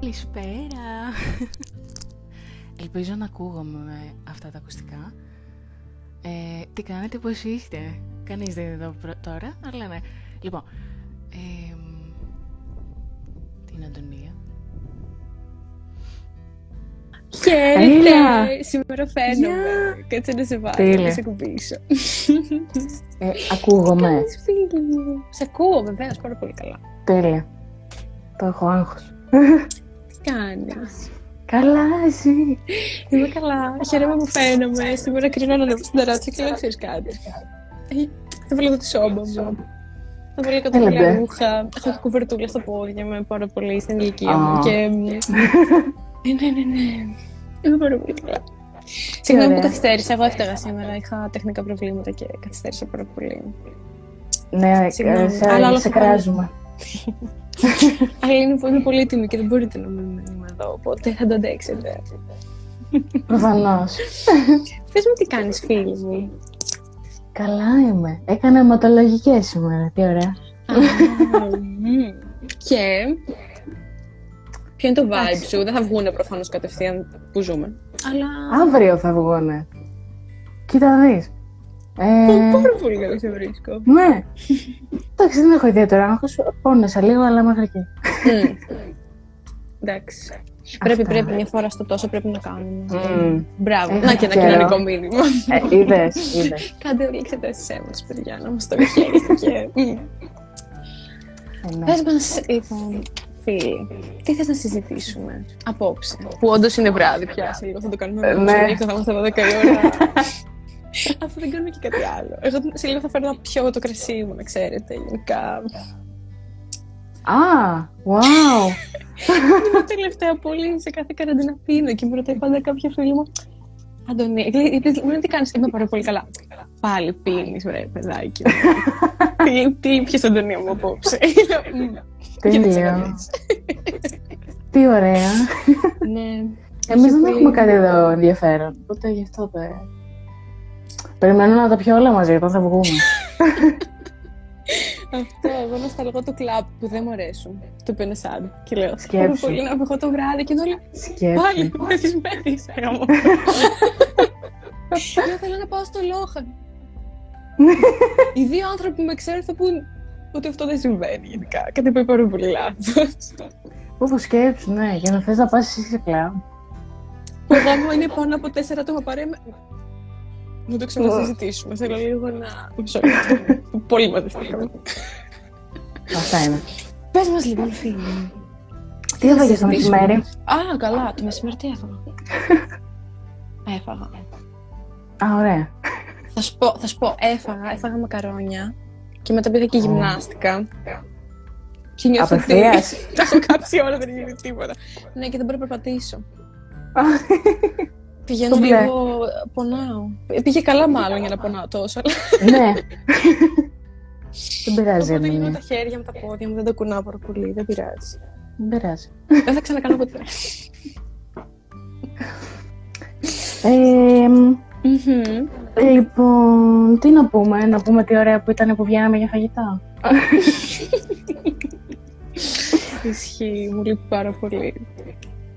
Καλησπέρα. Ελπίζω να ακούγομαι με αυτά τα ακουστικά. Ε, τι κάνετε, πώς είστε; Κανείς δεν είναι εδώ τώρα, αλλά ναι. Λοιπόν, ε, την Αντωνία. Χαίρετε! Σήμερα φαίνομαι. Κάτσε να σε βάλω, να σε κουμπίσω. Ε, ακούγομαι. Κάνεις φίλη μου. Σε ακούω βεβαίως πάρα πολύ καλά. Τέλεια. Το έχω άγχος. Τι κάνεις; Καλά, εσύ. Είμαι καλά. Χαίρομαι που φαίνομαι. Σήμερα κρίνω να ανέβω στην ταράτσα και λέω ξέρεις κάτι. Ε, θα βάλω εδώ τη σόμπα μου. Θα βάλω κάτω τα ρούχα. Έχω και κουβερτούλα στα πόδια με πάρα πολύ στην ηλικία μου. Και... Ε, ναι, ναι, ναι. Είμαι πάρα πολύ καλά. Συγγνώμη που καθυστέρησα. Εγώ έφταγα σήμερα. Είχα τεχνικά προβλήματα και καθυστέρησα πάρα πολύ. Ναι, σε, σε κράζουμε. Αλλά είναι, είναι πολύτιμη και δεν μπορείτε να μην είμαι εδώ, οπότε θα το αντέξετε. Προφανώς. Πες μου τι κάνεις φίλη μου. Καλά είμαι. Έκανα αιματολογικές σήμερα. Τι ωραία. και ποιο είναι το vibe σου; Δεν θα βγούνε προφανώς κατευθείαν που ζούμε. Αλλά... Αύριο θα βγούνε. Κοίτα να δεις. Ε... Πάρα πολύ καλό σε βρίσκω. Ναι. Εντάξει, δεν έχω ιδιαίτερο άγχος. Πόνεσα λίγο, αλλά μέχρι εκεί. Εντάξει. Πρέπει, πρέπει, μια φορά στο τόσο πρέπει να κάνουμε. Μπράβο. να και ένα κοινωνικό μήνυμα. Ε, είδες, είδες. Κάντε όλοι εξετάσεις αίματος, παιδιά, να μας το χαίρεστε και... Ε, ναι. Πες μας, λοιπόν, φίλοι, τι θες να συζητήσουμε απόψε, που όντως είναι βράδυ πια, σε λίγο θα το κάνουμε ε, ναι. θα είμαστε 12 η ώρα. Αφού δεν κάνουμε και κάτι άλλο. Εγώ σε λίγο θα φέρω να πιω το κρασί μου, να ξέρετε, γενικά. Α, wow! Είμαι τελευταία πολύ σε κάθε καραντίνα πίνω και μου ρωτάει πάντα κάποια φίλη μου. Αντωνία, γιατί μου τι κάνεις, είμαι πάρα πολύ καλά. Πάλι πίνεις, βρε, παιδάκι. Τι πιες Αντωνία μου απόψε. Τέλειο. Τι ωραία. Ναι. Εμείς δεν έχουμε κάτι εδώ ενδιαφέρον, οπότε γι' αυτό δεν... Περιμένω να τα πιω όλα μαζί όταν θα βγούμε. Αυτό, εγώ νοσταλγώ το κλαμπ που δεν μου αρέσουν. Το σαν. Και λέω, Σκέψου. πολύ να βγω το βράδυ και όλοι. Σκέψου. Πάλι, μεθυσμένη, μου. Εγώ θέλω να πάω στο Λόχαν. Οι δύο άνθρωποι που με ξέρουν θα πούν ότι αυτό δεν συμβαίνει γενικά. Κάτι που πάρα πολύ λάθος. Όπω σκέψου, ναι, για να θες να πας εσύ σε κλαμπ. Το γάμο είναι πάνω από τέσσερα άτομα παρέ να το ξανασυζητήσουμε. Θέλω λίγο να. Πολύ μαζευτήκαμε. Αυτά είναι. Πες μας λοιπόν, φίλοι. Τι έφαγε το μεσημέρι; Α, καλά. Το μεσημέρι τι έφαγα. Έφαγα. Α, ωραία. Θα σου πω, θα σου πω έφαγα, έφαγα μακαρόνια και μετά πήγα και γυμνάστηκα. Και νιώθω ότι τα έχω κάψει όλα, δεν γίνει τίποτα. Ναι, και δεν μπορώ να περπατήσω. Πηγαίνω λίγο, πονάω. Πήγε καλά μάλλον για να πονάω τόσο. ναι. Δεν πειράζει. Οπότε γίνω τα χέρια με τα πόδια μου, δεν τα κουνάω πάρα πολύ, δεν πειράζει. Δεν πειράζει. Δεν θα ξανακάνω ποτέ. ε, Λοιπόν, τι να πούμε, να πούμε τι ωραία που ήταν που βγαίναμε για φαγητά. Ισχύει, μου λείπει πάρα πολύ.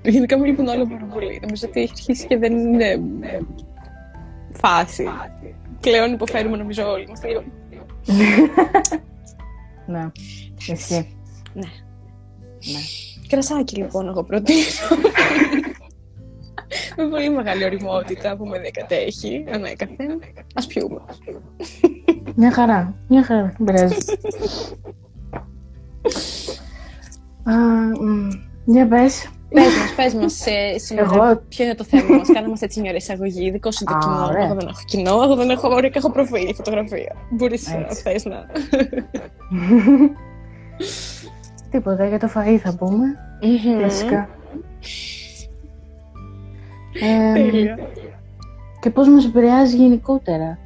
Γενικά μου λείπουν όλα πάρα πολύ. Νομίζω ότι έχει αρχίσει και δεν είναι ε, φάση. Πλέον υποφέρουμε νομίζω όλοι μας λίγο. ναι, ισχύει. Ναι. ναι. Κρασάκι λοιπόν εγώ προτείνω. με πολύ μεγάλη οριμότητα που με δεκατέχει ανέκαθεν. Ας πιούμε. Μια χαρά, μια χαρά, δεν πειράζει. Για πες. Πες μας, πες μας ε, σήμερα Εγώ... ποιο είναι το θέμα μας. Κάναμε έτσι μια εισαγωγή, δικό σου το κοινό. Εγώ δεν έχω κοινό, εγώ δεν έχω ωραία και έχω προφίλ, φωτογραφία. Μπορείς να θες να... Τίποτα, για το φαΐ θα πούμε. Φυσικά. Τέλεια. Και πώς μας επηρεάζει γενικότερα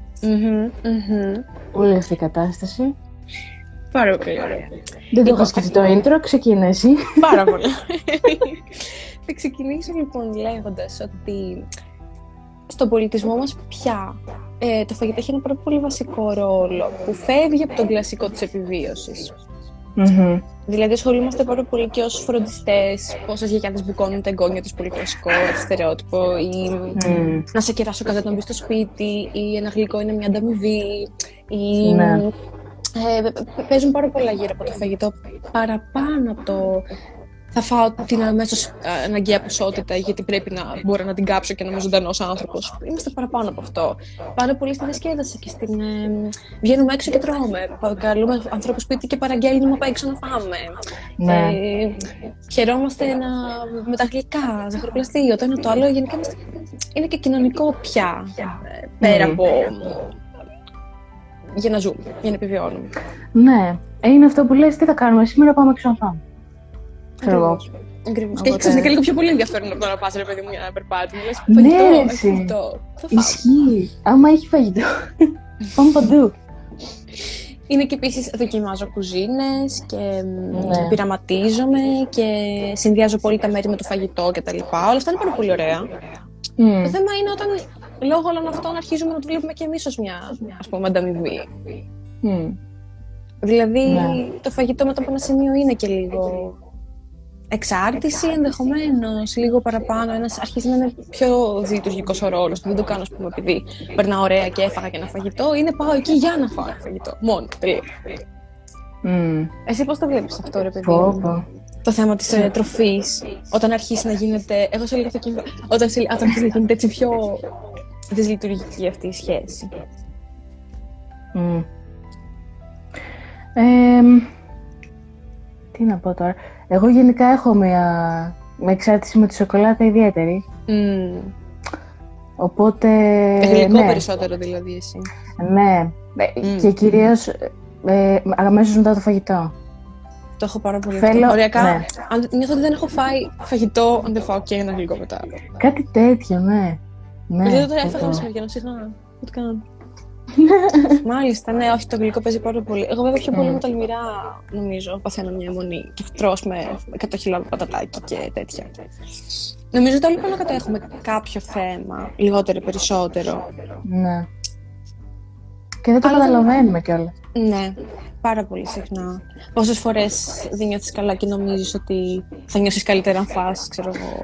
όλη αυτή η κατάσταση. Πάρα πολύ ωραία. Δεν το έχω σκεφτεί το intro, ξεκινά εσύ. Πάρα πολύ. Θα ξεκινήσω λοιπόν λέγοντας ότι στον πολιτισμό μας πια ε, το φαγητό έχει ένα πάρα πολύ βασικό ρόλο που φεύγει από τον κλασικό της επιβίωσης. Mm-hmm. Δηλαδή ασχολούμαστε πάρα πολύ και ως φροντιστές πόσε γιαγιάδες μπουκώνουν τα εγγόνια τους, πολύ κλασικό, στερεότυπο ή Mm. να σε κεράσω κατά τον μπει στο σπίτι ή ένα γλυκό είναι μια ανταμοιβή ή Ναι. Ε, π- παίζουν πάρα πολλά γύρω από το φαγητό παραπάνω από το θα φάω την αμέσως αναγκαία ποσότητα γιατί πρέπει να μπορώ να την κάψω και να είμαι ζωντανός άνθρωπος. Είμαστε παραπάνω από αυτό. Πάρα πολύ στη διασκέδαση και στην. Ε, βγαίνουμε έξω και τρώμε. Πα- Καλούμε ανθρώπους σπίτι και παραγγέλνουμε από έξω να φάμε. Ναι. Ε, χαιρόμαστε να, με τα γλυκά, ζαχαροπλαστείο, το ένα το άλλο. Γενικά είμαστε, είναι και κοινωνικό πια. ε, Πέρα Μμμ. από. Για να ζούμε, για να επιβιώνουμε. Ναι. Ε, Είναι αυτό που λες, τι θα κάνουμε σήμερα, πάμε έξω να φάμε. Ξέρω εγώ. Ακριβώς. Οπότε- Και ξαφνικά λίγο πιο πολύ ενδιαφέρον από το να πας, ρε παιδί μου, για ένα περπάτι. Μου λες, Ναι, φαγητό, ρε, ε, εσύ. φαγητό. Θα φάω. Ισχύει. Άμα έχει φαγητό. Πάμε παντού. Είναι και επίσης δοκιμάζω κουζίνες και μ, Ναι. πειραματίζομαι και συνδυάζω πολύ τα μέρη με το φαγητό κτλ. Όλα αυτά είναι πάρα πολύ ωραία. Μμ. Το θέμα είναι όταν λόγω όλων αυτών αρχίζουμε να το βλέπουμε και εμείς ως μια ας πούμε, ανταμοιβή. Μμ. Δηλαδή Ναι. το φαγητό μετά από ένα σημείο είναι και λίγο εξάρτηση ενδεχομένως, λίγο παραπάνω. Ένας αρχίζει να είναι πιο λειτουργικό ο ρόλος. Δεν το κάνω, ας πούμε, επειδή περνάω ωραία και έφαγα και ένα φαγητό. Είναι πάω εκεί για να φάω ένα φαγητό. Μόνο. Τελεία. Μμ. Εσύ πώς το βλέπεις αυτό, ρε παιδί. μου; Φόβο. Το θέμα της ε, τροφής, όταν αρχίσει να γίνεται. Εγώ σε έλεγα αυτό και όταν, σε, όταν αρχίσει να γίνεται έτσι πιο δυσλειτουργική αυτή η σχέση. Μμ. Εμ, τι να πω τώρα. Εγώ γενικά έχω μια, μια εξάρτηση με τη σοκολάτα ιδιαίτερη. Mm. Οπότε. Γλυκό ναι, περισσότερο δηλαδή εσύ. ναι. Ε, Μμ. Και κυρίως ε, αμέσως μετά το φαγητό. Το έχω πάρα πολύ Θέλω- αυτό. Οριακά, ναι. αν, νιώθω ότι δεν έχω φάει φαγητό, αν δεν φάω και ένα γλυκό μετά. Κάτι τέτοιο, ναι. Ναι, Δηλαδή το αυτό. έφαγα μεσημεριανό συχνά. Δεν το κάνω; Μάλιστα, ναι, όχι, το γλυκό παίζει πάρα πολύ. Εγώ βέβαια πιο πολύ Mm. με τα αλμυρά, νομίζω, παθαίνω μια αιμονή. Και τρως με 100 κιλά πατατάκι και τέτοια. Νομίζω ότι όλοι πάνω κάτω έχουμε κάποιο θέμα, λιγότερο ή περισσότερο. Ναι. Και δεν το Αλλά δεν- καταλαβαίνουμε κιόλας. Ναι, πάρα πολύ συχνά. Πόσες φορές δεν νιώθεις καλά και νομίζεις ότι θα νιώσεις καλύτερα αν φας, ξέρω εγώ.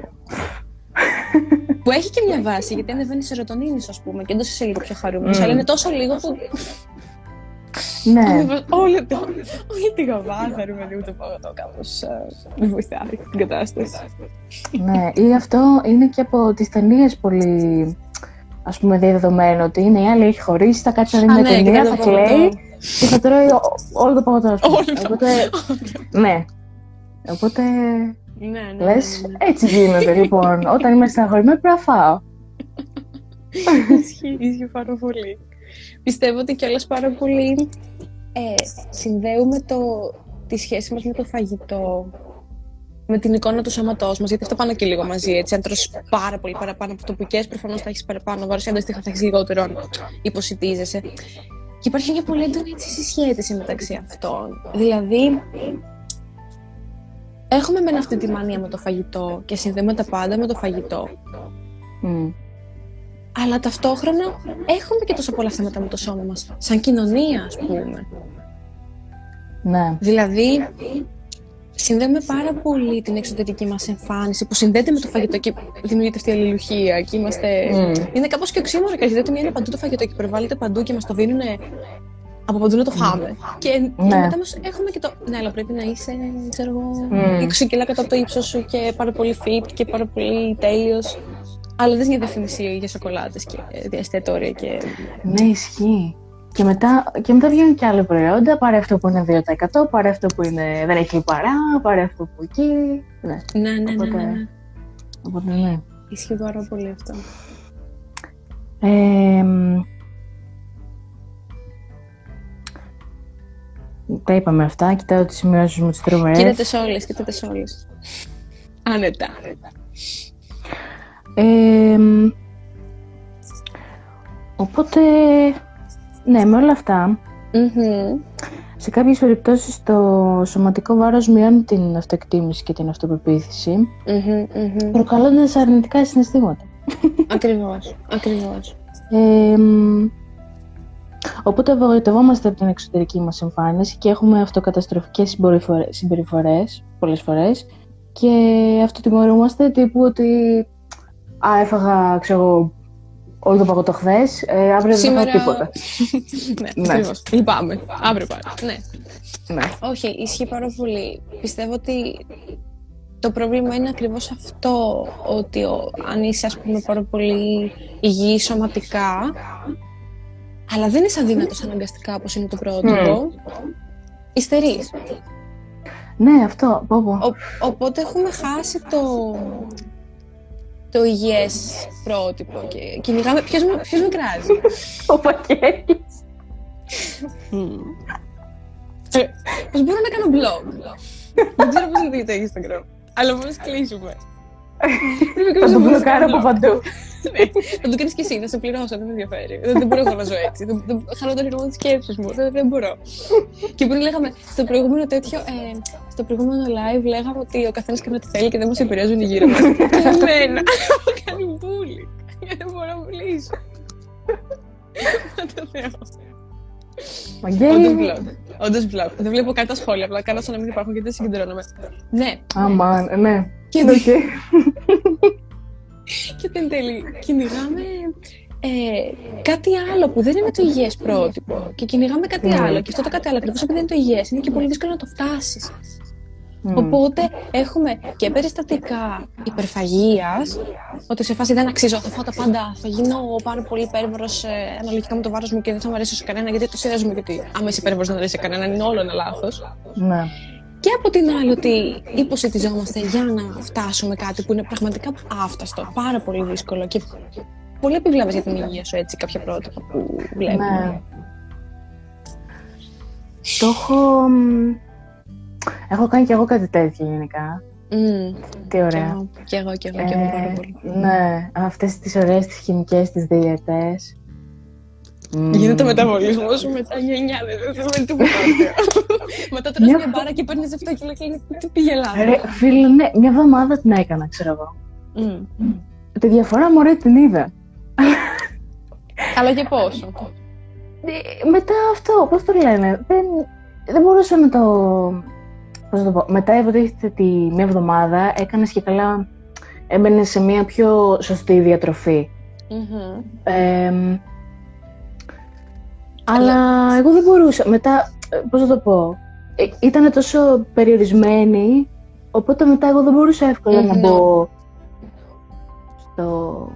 Που έχει και μια βάση, γιατί ανεβαίνει σε σερωτονίνη, ας πούμε, και έντοσε σε λίγο πιο χαρούμενος. Μμ. Αλλά είναι τόσο λίγο που. Ναι. Όλη, το, όλη τη γαβάδα, ρε παιδί μου, το παγωτό κάπως. με βοηθάει την κατάσταση. ναι. Ή αυτό είναι και από τις ταινίες πολύ ας πούμε διαδεδομένο ότι είναι η άλλη έχει χωρίσει, θα κάτσει να δει Α, μια ναι, και ταινία, κάνει θα το παγωτό. κλαίει και θα τρώει ό- όλο το παγωτό. ας πούμε. Όλο το Οπότε, ναι. Οπότε, Ναι, ναι. ναι, λες, ναι, ναι. έτσι γίνεται λοιπόν. Όταν είμαι στεναχωρημένη πρέπει να φάω. Ισχύει, ισχύει πάρα πολύ. Πιστεύω ότι κιόλας πάρα πολύ ε, συνδέουμε το, τη σχέση μας με το φαγητό με την εικόνα του σώματός μας, γιατί αυτά πάνε και λίγο μαζί, έτσι. Αν τρως πάρα πολύ παραπάνω από αυτό που καίς, προφανώς θα έχεις παραπάνω βάρος, ή αντίστοιχα θα έχεις λιγότερο αν υποσυτίζεσαι. Και υπάρχει μια πολύ έντονη έτσι, συσχέτιση μεταξύ αυτών. Δηλαδή, έχουμε μεν αυτή τη μανία με το φαγητό και συνδέουμε τα πάντα με το φαγητό. Μμ. Αλλά ταυτόχρονα έχουμε και τόσο πολλά θέματα με το σώμα μας, σαν κοινωνία ας πούμε. Ναι. Δηλαδή, συνδέουμε πάρα πολύ την εξωτερική μας εμφάνιση που συνδέεται με το φαγητό και δημιουργείται αυτή η αλληλουχία και είμαστε... Μμ. Είναι κάπως και οξύμορο και αρχίζει ότι είναι παντού το φαγητό και υπερβάλλεται παντού και μας το δίνουν από παντού να το φάμε. Και, και Ναι. μετά μας έχουμε και το... Ναι, αλλά πρέπει να είσαι, ξέρω εγώ, Μμ. 20 κιλά κατά το ύψος σου και πάρα πολύ fit και πάρα πολύ τέλειος. Αλλά δεν είναι διαφήμιση για σοκολάτες και ε, εστιατόρια και Ναι, ισχύει. Και μετά, και μετά βγαίνουν και άλλα προϊόντα. Πάρε αυτό που είναι 2%, πάρε αυτό που είναι, δεν έχει λιπαρά, πάρε αυτό που εκεί. Ναι, Ναι, ναι, ναι, Οπότε- ναι, ναι. οπότε ναι. Ισχύει πάρα πολύ αυτό. Ε, τα είπαμε αυτά. Κοιτάω τις σημειώσεις μου τις τρομερές. Κοίτατε σε όλες, κοίτατε σε όλες. Άνετα. Ε, μ, οπότε, ναι, με όλα αυτά, Μμμ. σε κάποιες περιπτώσεις το σωματικό βάρος μειώνει την αυτοεκτίμηση και την αυτοπεποίθηση, Μμμ, μμμ. προκαλώντας αρνητικά συναισθήματα. Ακριβώς, ακριβώς. Ε, μ, Οπότε απογοητευόμαστε από την εξωτερική μας εμφάνιση και έχουμε αυτοκαταστροφικές συμπεριφορές, συμπεριφορές πολλές φορές και αυτοτιμωρούμαστε τύπου ότι α, έφαγα, ξέρω όλο το παγωτό χθες, ε, αύριο δεν θα φάω τίποτα. ναι, ναι. ακριβώς. Λυπάμαι. Αύριο πάλι. Ναι. ναι. Όχι, ισχύει πάρα πολύ. Πιστεύω ότι το πρόβλημα είναι ακριβώς αυτό, ότι ο, αν είσαι ας πούμε πάρα πολύ υγιής σωματικά, αλλά δεν είσαι αδύνατος αναγκαστικά όπως είναι το πρότυπο, υστερείς. Ναι, αυτό. Πω, πω. Ο, οπότε έχουμε χάσει το, το υγιές πρότυπο και κυνηγάμε... Ποιος, ποιος με κράζει; Ο Πακέτης. ε, πώς μπορώ να κάνω blog; Δεν ξέρω πώς να δείτε Instagram. Αλλά μόλις κλείσουμε. Θα το μπλοκάρω από παντού. Ναι, θα το κάνεις και εσύ, να σε πληρώσω, δεν με ενδιαφέρει. Δεν μπορώ να ζω έτσι. Χάνω τον ρυθμό τη σκέψη μου. Δεν μπορώ. Και πριν λέγαμε, στο προηγούμενο τέτοιο, ε, στο προηγούμενο live λέγαμε ότι ο καθένας κάνει ό,τι θέλει και δεν μας επηρεάζουν οι γύρω μας. Και εμένα, μου κάνει μπουλι. Δεν μπορώ να μιλήσω. Μα το Θεό. Μαγγέλη. Όντως vlog. Δεν βλέπω καν τα σχόλια, απλά κάνω σαν να μην υπάρχουν γιατί δεν συγκεντρώνομαι. Ναι. Αμάν, ναι. Και, okay. και εν τέλει κυνηγάμε ε, κάτι άλλο που δεν είναι το υγιές πρότυπο. Και κυνηγάμε κάτι Mm. άλλο. Και αυτό το κάτι άλλο, ακριβώς επειδή είναι το υγιές, είναι και πολύ δύσκολο να το φτάσεις. Mm. Οπότε έχουμε και περιστατικά υπερφαγίας, ότι σε φάση δεν αξίζω, θα φάω τα πάντα, θα γίνω πάρα πολύ υπέρβαρος ε, αναλογικά με το βάρος μου και δεν θα μου αρέσει σε κανένα, γιατί το συνδυάζουμε και ότι άμα είσαι υπέρβαρος δεν αρέσει σε κανέναν, είναι όλο ένα λάθος. Ναι. Και από την άλλη ότι υποσυτιζόμαστε για να φτάσουμε κάτι που είναι πραγματικά άφταστο, πάρα πολύ δύσκολο και πολύ επιβλάβες για την υγεία σου έτσι, κάποια πρότυπα που βλέπουμε. Ναι. Το έχω... μ, Έχω κάνει κι εγώ κάτι τέτοιο γενικά. Mm, Τι κι ωραία. εγώ, κι εγώ, κι εγώ, κι εγώ πάρα Ε, πολύ. ναι, αυτές τις ωραίες τις χημικές, τις διαιτές. Μμμ. Γίνεται ο μεταβολισμός σου μετά 9, δεν θέλουμε τίποτα. μετά τρως Μια μια μπάρα και παίρνεις 7 κιλά και λες, τι πήγε λάθος. Ρε, φίλε, ναι, μια εβδομάδα την έκανα, ξέρω εγώ. Μμ. Τη διαφορά μωρέ την είδα. Αλλά και πόσο; Ε, Μετά αυτό, πώς το λένε, δεν, δεν μπορούσα να το... Πώς να το πω. Μετά υποτίθεται τη μια εβδομάδα έκανες και καλά, έμπαινες σε μια πιο σωστή διατροφή. Μμμ. Εμ, αλλά εγώ δεν μπορούσα. Μετά, ε, πώς να το πω, ήταν τόσο περιορισμένη, οπότε μετά εγώ δεν μπορούσα εύκολα να Μμμ. μπω στο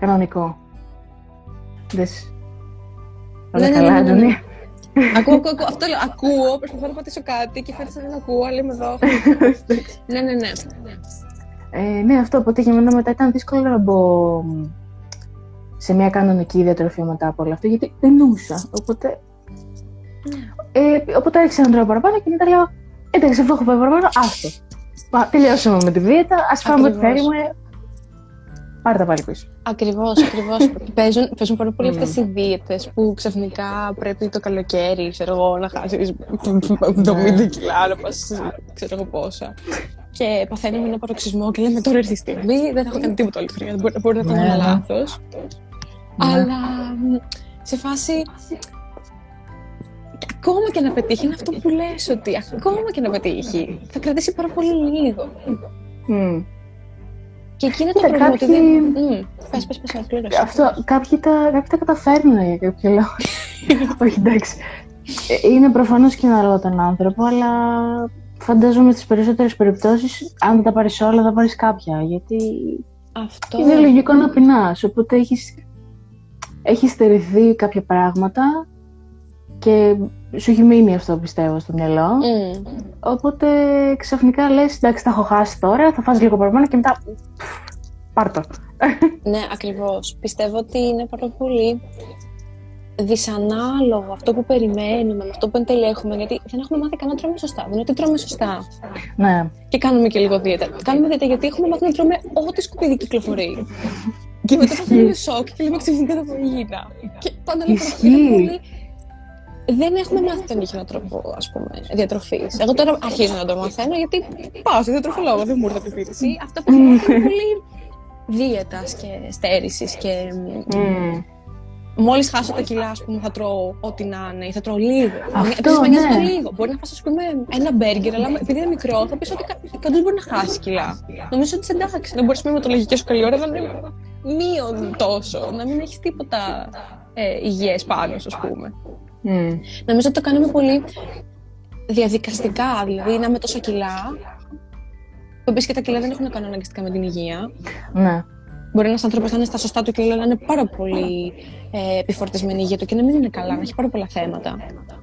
κανονικό. Δες. Όλα Ναι, ναι, καλά, ναι, ναι, ναι. Αντωνία; Ακούω, ακούω, ακούω, αυτό λέω, ακούω, προσπαθώ να πατήσω κάτι και φαίνεται σαν να μην ακούω, αλλά είμαι εδώ. ναι, ναι, ναι. Ε, ναι, αυτό. Οπότε για μένα μετά ήταν δύσκολο να μπω σε μια κανονική διατροφή μετά από όλο αυτό, γιατί δεν νούσα. Οπότε, ε, οπότε άρχισα να τρώω παραπάνω και μετά λέω, εντάξει, αφού έχω πάει παραπάνω, άστο. Πα, τελειώσαμε με τη δίαιτα, ας φάμε ό,τι Ακριβώς. θέλουμε. Πάρε τα πάλι πίσω. Ακριβώς, ακριβώς. παίζουν, παίζουν πάρα πολύ Mm. αυτέ οι δίαιτες που ξαφνικά πρέπει το καλοκαίρι, ξέρω εγώ, να χάσεις 70 Ναι. κιλά, να πας ξέρω εγώ πόσα. Και παθαίνουμε ένα παροξισμό και λέμε τώρα ήρθε η στιγμή, δεν έχω κάνει τίποτα όλη τη χρονιά. Μπορεί, μπορεί να ήταν Ναι, ένα ναι. λάθος. Ναι. Αλλά μ, σε φάση. Ακόμα και να πετύχει, είναι αυτό που λες ότι ακόμα και να πετύχει, θα κρατήσει πάρα πολύ λίγο. Μμ. Και εκεί είναι το Κοίτα, πρόβλημα ότι δεν. κάποιοι- Μμ, Πες, πες, πες, ολοκλήρωσε. Αυτό, κάποιοι τα, κάποιοι τα καταφέρνουν για κάποιο λόγο. Όχι, εντάξει. Ε, Είναι προφανώς και ένα έργο τον άνθρωπο, αλλά φαντάζομαι στις περισσότερες περιπτώσεις, αν δεν τα πάρεις όλα, θα πάρεις κάποια. Γιατί Αυτό. είναι λογικό να πεινάς, οπότε έχεις, έχεις στερηθεί κάποια πράγματα και σου έχει μείνει αυτό πιστεύω στο μυαλό. Μμ. Οπότε ξαφνικά λες, εντάξει, τα έχω χάσει τώρα, θα φας λίγο παραπάνω και μετά πάρ' το. Ναι, ακριβώς. Πιστεύω ότι είναι πάρα πολύ δυσανάλογο αυτό που περιμένουμε με αυτό που εν τέλει έχουμε, γιατί δεν έχουμε μάθει καν να τρώμε σωστά. Δεν είναι ότι τρώμε σωστά Ναι. και κάνουμε και λίγο δίαιτα. Κάνουμε δίαιτα γιατί έχουμε μάθει να τρώμε ό,τι σκουπίδι κυκλοφορεί. και μετά παθαίνουμε σοκ και λέμε ξαφνικά θα γίνα. Και πάντα λέμε Ισχύει. πάρα πολύ. Δεν έχουμε μάθει τον ίχνο τρόπο, ας πούμε, διατροφής. Εγώ τώρα αρχίζω να το μαθαίνω γιατί πάω σε διατροφολόγο, δεν μου ήρθε από επίθεση. Αυτό που έχω μάθει είναι πολύ δίαιτας και στέρησης και Μμ. Μόλις χάσω τα κιλά, ας πούμε, θα τρώω ό,τι να είναι ή θα τρώω λίγο. Αυτό, Επίσης, με νοιάζει ναι. το λίγο. Μπορεί να φας, ας πούμε, ένα μπέργκερ, αλλά επειδή είναι μικρό, θα πεις ότι κα- κανείς μπορεί να χάσει κιλά. Νομίζω ότι είσαι εντάξει. Να μπορείς με το λογικό σου καλή ώρα να είναι μείον τόσο, να μην έχεις τίποτα ε, υγιές πάνω σου, ας πούμε. Μμ. Νομίζω ότι το κάνουμε πολύ διαδικαστικά, δηλαδή να είμαι τόσα κιλά. Το πεις και τα κιλά δεν έχουν να κάνουν αναγκαστικά με την υγεία. Ναι. Μπορεί ένας άνθρωπος να είναι στα σωστά του κιλά, αλλά να είναι πάρα πολύ ε, επιφορτισμένη η υγεία του και να μην είναι καλά, να έχει πάρα πολλά θέματα.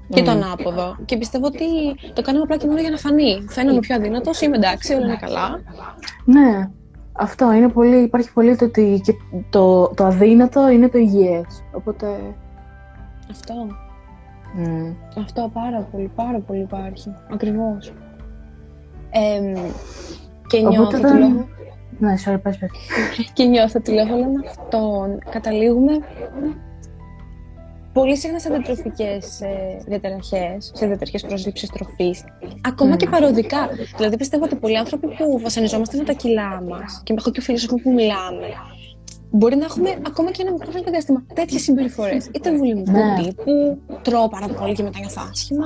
Και το Μμ. ανάποδο. Και πιστεύω ότι το κάνουμε απλά και μόνο για να φανεί. Φαίνομαι πιο αδύνατος, είμαι εντάξει, όλα είναι καλά. Ναι. Αυτό είναι πολύ, υπάρχει πολύ το ότι και το, το αδύνατο είναι το υγιές. Οπότε... Αυτό. μ. Αυτό πάρα πολύ, πάρα πολύ υπάρχει. Ακριβώς. Ε, και Οπότε νιώθω δεν- ότι λόγω Ναι, sorry, πες, πες. Και νιώθω ότι λόγω όλων αυτών καταλήγουμε πολύ συχνά σε διατροφικέ ε, διαταραχές, σε διαταραχές πρόσληψη τροφής, ακόμα Μμμ. και παροδικά. Δηλαδή, πιστεύω ότι πολλοί άνθρωποι που βασανιζόμαστε με τα κιλά μας και έχω και φίλου που μιλάμε, μπορεί να έχουμε ακόμα και ένα μικρό χρονικό διάστημα τέτοιες συμπεριφορές. Είτε βουλημικού Ναι. τύπου, τρώω πάρα πολύ και μετά νιώθω άσχημα,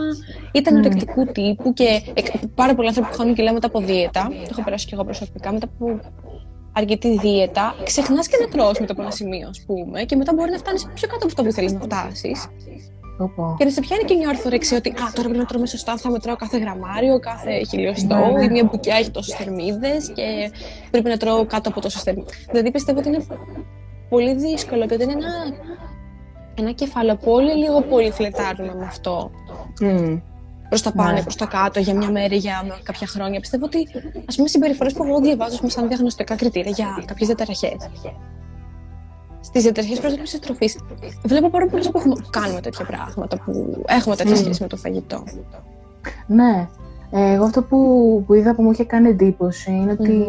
είτε Μμ. ανορεκτικού τύπου και εκ- πάρα πολλοί άνθρωποι που χάνουν κιλά μετά από δίαιτα. Το έχω περάσει και εγώ προσωπικά μετά από αρκετή δίαιτα. Ξεχνάς και να τρως μετά από ένα σημείο, ας πούμε, και μετά μπορεί να φτάνεις πιο κάτω από αυτό που θέλεις να φτάσεις. Πω, πω. Και να σε πιάνει και μια ορθορεξία ότι Α, τώρα πρέπει να τρώμε σωστά, θα μετράω κάθε γραμμάριο, κάθε χιλιοστό, Ναι, ναι. ή μια μπουκιά έχει τόσες θερμίδες και πρέπει να τρώω κάτω από τόσες θερμίδε. Δηλαδή πιστεύω ότι είναι πολύ δύσκολο και ότι είναι ένα, ένα κεφάλαιο που όλοι λίγο πολύ φλετάρουμε με αυτό. Μμ. Προς τα πάνω, Ναι. προς τα κάτω, για μια μέρα, για κάποια χρόνια. Πιστεύω ότι ας πούμε συμπεριφορές που εγώ διαβάζω ας πούμε, σαν διαγνωστικά κριτήρια για κάποιες διαταραχές. Στις διαταραχέ πρόσληψη τροφής, βλέπω πάρα πολλούς που έχουμε, που κάνουμε τέτοια πράγματα, που έχουμε τέτοια Μμ. σχέση με το φαγητό. Ναι. Ε, εγώ αυτό που, που είδα που μου είχε κάνει εντύπωση είναι ότι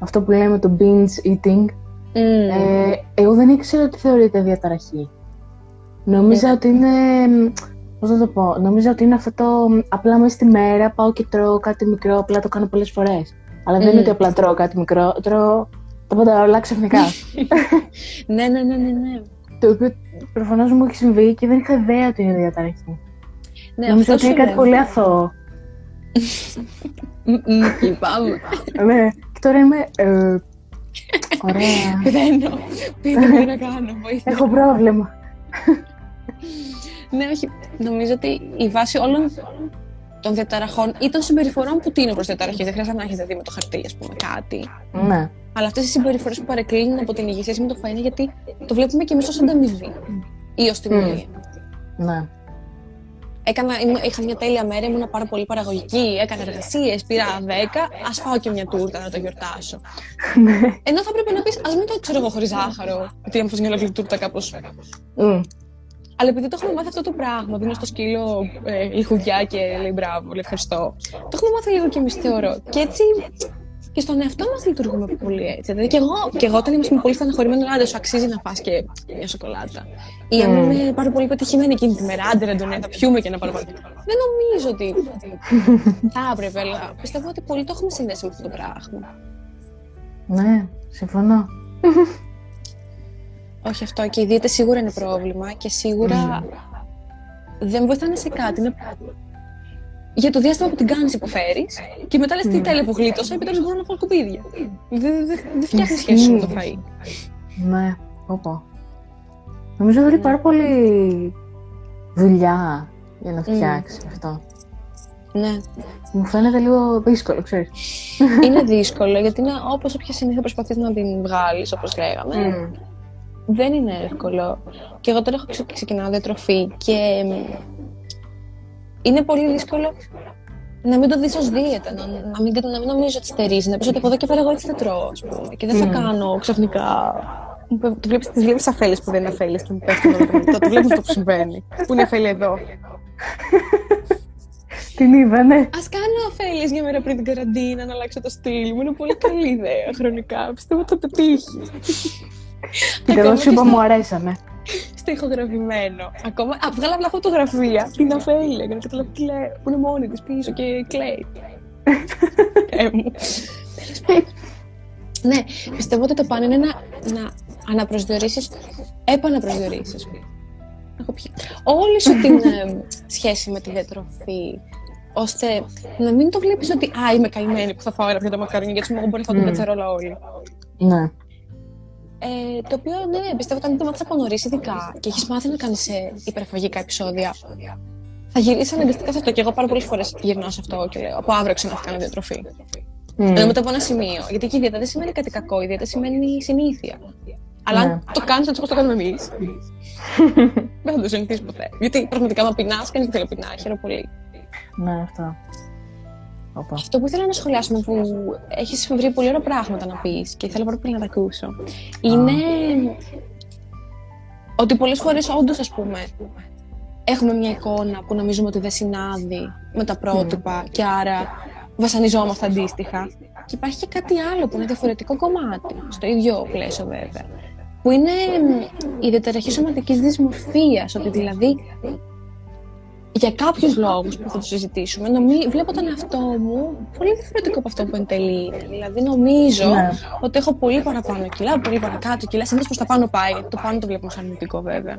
αυτό που λέμε το binge eating, ε, εγώ δεν ήξερα ότι θεωρείται διαταραχή. Νόμιζα Ναι. ότι είναι, πώς να το πω, νόμιζα ότι είναι αυτό το απλά μέσα στη μέρα πάω και τρώω κάτι μικρό, απλά το κάνω πολλές φορές. Αλλά δεν Μμ. είναι ότι απλά τρώω κάτι μικρό, τρώω τα πάντα όλα ξαφνικά. ναι, ναι, ναι, ναι, ναι. το οποίο προφανώς μου έχει συμβεί και δεν είχα ιδέα ότι είναι διαταραχή. ναι Νομίζω ότι σου είναι κάτι λέω. πολύ αθώο. Μμ, μμ, Λυπάμαι. ναι, και τώρα είμαι. Ε, ωραία. Πηδαίνω. Πείτε μου τι να κάνω, βοήθεια. Έχω πρόβλημα. Ναι, όχι. Νομίζω ότι η βάση όλων των διαταραχών ή των συμπεριφορών που τίνουν προς διαταραχές. Δεν χρειάζεται να έχεις δει με το χαρτί, ας πούμε, κάτι. Ναι. Αλλά αυτές οι συμπεριφορές που παρεκκλίνουν από την υγεία σχέση με το φαΐ είναι γιατί το βλέπουμε και εμείς ως ανταμοιβή ή ω τιμωρία. Ναι. Έκανα, ήμουν- είχα μια τέλεια μέρα, ήμουν πάρα πολύ παραγωγική, έκανα εργασίες, πήρα 10, ας φάω και μια τούρτα να το γιορτάσω. Ναι. Ενώ θα πρέπει να πεις, ας μην το ξέρω εγώ χωρίς ζάχαρο, γιατί μου φας μια ολόκληρη τούρτα κάπως. Μμ. Αλλά επειδή το έχουμε μάθει αυτό το πράγμα, δίνω στο σκύλο ε, λιχουδιά και λέει μπράβο, λέει ευχαριστώ. Το έχουμε μάθει λίγο κι εμείς, θεωρώ. Και έτσι και στον εαυτό μας λειτουργούμε πολύ έτσι. Δηλαδή και εγώ, και εγώ όταν είμαστε πολύ στεναχωρημένοι, άντε σου αξίζει να φας και μια σοκολάτα. Ή αν Mm. είμαι πάρα πολύ πετυχημένη εκείνη τη μέρα, άντε ρε Αντωνία, θα πιούμε και ένα παραπάνω. Δεν νομίζω ότι θα έπρεπε, αλλά πιστεύω ότι πολύ το έχουμε συνδέσει με αυτό το πράγμα. Ναι, συμφωνώ. Όχι αυτό. Και οι δίαιτες σίγουρα είναι πρόβλημα και σίγουρα δεν βοηθάνε σε κάτι. Είναι... Για το διάστημα που την κάνεις, υποφέρεις και μετά λες τι Ναι. τέλεια που γλίτωσα, επιτέλου μπορώ να φάω σκουπίδια. Δεν δε, δε, δε φτιάχνεις σχέση με το φαΐ. Ναι, πω πω. Νομίζω θέλει πάρα πολύ δουλειά για να φτιάξεις αυτό. Ναι. Μου φαίνεται λίγο δύσκολο, ξέρεις. είναι δύσκολο γιατί είναι όπως όποια συνήθεια προσπαθείς να την βγάλεις, όπως λέγαμε. Μμ. Δεν είναι εύκολο. Και εγώ τώρα έχω ξε- ξεκινάω διατροφή και μ, είναι πολύ δύσκολο να μην το δεις ως δίαιτα, να, να, μην, να μην νομίζω ότι στερίζει, να πεις ότι από εδώ και πέρα εγώ έτσι θα τρώω, ας πούμε, και δεν θα Μμμ. κάνω ξαφνικά... Μου πέ- Το βλέπεις, τις βλέπεις αφέλες που δεν είναι αφέλες και μου πέφτουν όλα τα μετά. Το βλέπεις αυτό που συμβαίνει. Που είναι αφέλη εδώ. Την είδα, ναι. Ας κάνω αφέλες μια μέρα πριν την καραντίνα, να αλλάξω το στυλ μου. Είναι πολύ καλή ιδέα χρονικά. Πιστεύω ότι θα πετύχει. Και εγώ Ακόμα σου είπα και μου αρέσανε. στο ηχογραφημένο. Ακόμα. Α, βγάλα απλά φωτογραφία. Την αφέλεια για να καταλάβει τι λέει. Που είναι μόνη της πίσω και κλαίει. Ε, μου. Τέλος πάντων. ναι, πιστεύω ότι το πάνω είναι να, να αναπροσδιορίσεις, επαναπροσδιορίσεις. Έχω πιει. Όλη σου την ε, σχέση με τη διατροφή, ώστε να μην το βλέπεις ότι «Α, είμαι καημένη που θα φάω ένα τα μακαρόνια, γιατί μου μπορεί να φάω την Μμμ. κατσαρόλα όλοι». Ναι. Ε, το οποίο, ναι, πιστεύω όταν το μάθεις από νωρίς ειδικά και έχεις μάθει να κάνεις ε, υπερφαγικά επεισόδια, θα γυρίσεις αναγκαστικά σε αυτό. Και εγώ πάρα πολλές φορές γυρνάω σε αυτό και λέω: Από αύριο ξανά θα κάνω διατροφή. Μμ. Ενώ μετά από ένα σημείο. Γιατί και η δίαιτα δεν σημαίνει κάτι κακό, η δίαιτα σημαίνει συνήθεια. Αλλά Ναι. αν το κάνεις έτσι όπως το κάνουμε εμείς, δεν θα το συνηθίσεις ποτέ. Γιατί πραγματικά, άμα πεινάς, κανείς δεν θέλει να πεινά. Χαίρομαι πολύ. Ναι, αυτό. Οπα. Αυτό που ήθελα να σχολιάσουμε που έχεις βρει πολύ ωραία πράγματα να πεις και ήθελα πάρα πολύ να τα ακούσω. Είναι ότι πολλές φορές όντως, ας πούμε, έχουμε μια εικόνα που νομίζουμε ότι δεν συνάδει με τα πρότυπα και άρα βασανιζόμαστε αντίστοιχα. Και υπάρχει και κάτι άλλο που είναι διαφορετικό κομμάτι, στο ίδιο πλαίσιο βέβαια, που είναι μ, η διαταραχή σωματικής δυσμορφίας, ότι δηλαδή για κάποιους λόγους που θα τους συζητήσουμε, νομί... βλέπω τον εαυτό μου πολύ διαφορετικό από αυτό που εν τέλει είναι. Δηλαδή νομίζω Ναι. ότι έχω πολύ παραπάνω κιλά, πολύ παρακάτω κιλά. Συνήθως προς τα πάνω πάει, γιατί το πάνω το βλέπουμε σαν αρνητικό βέβαια.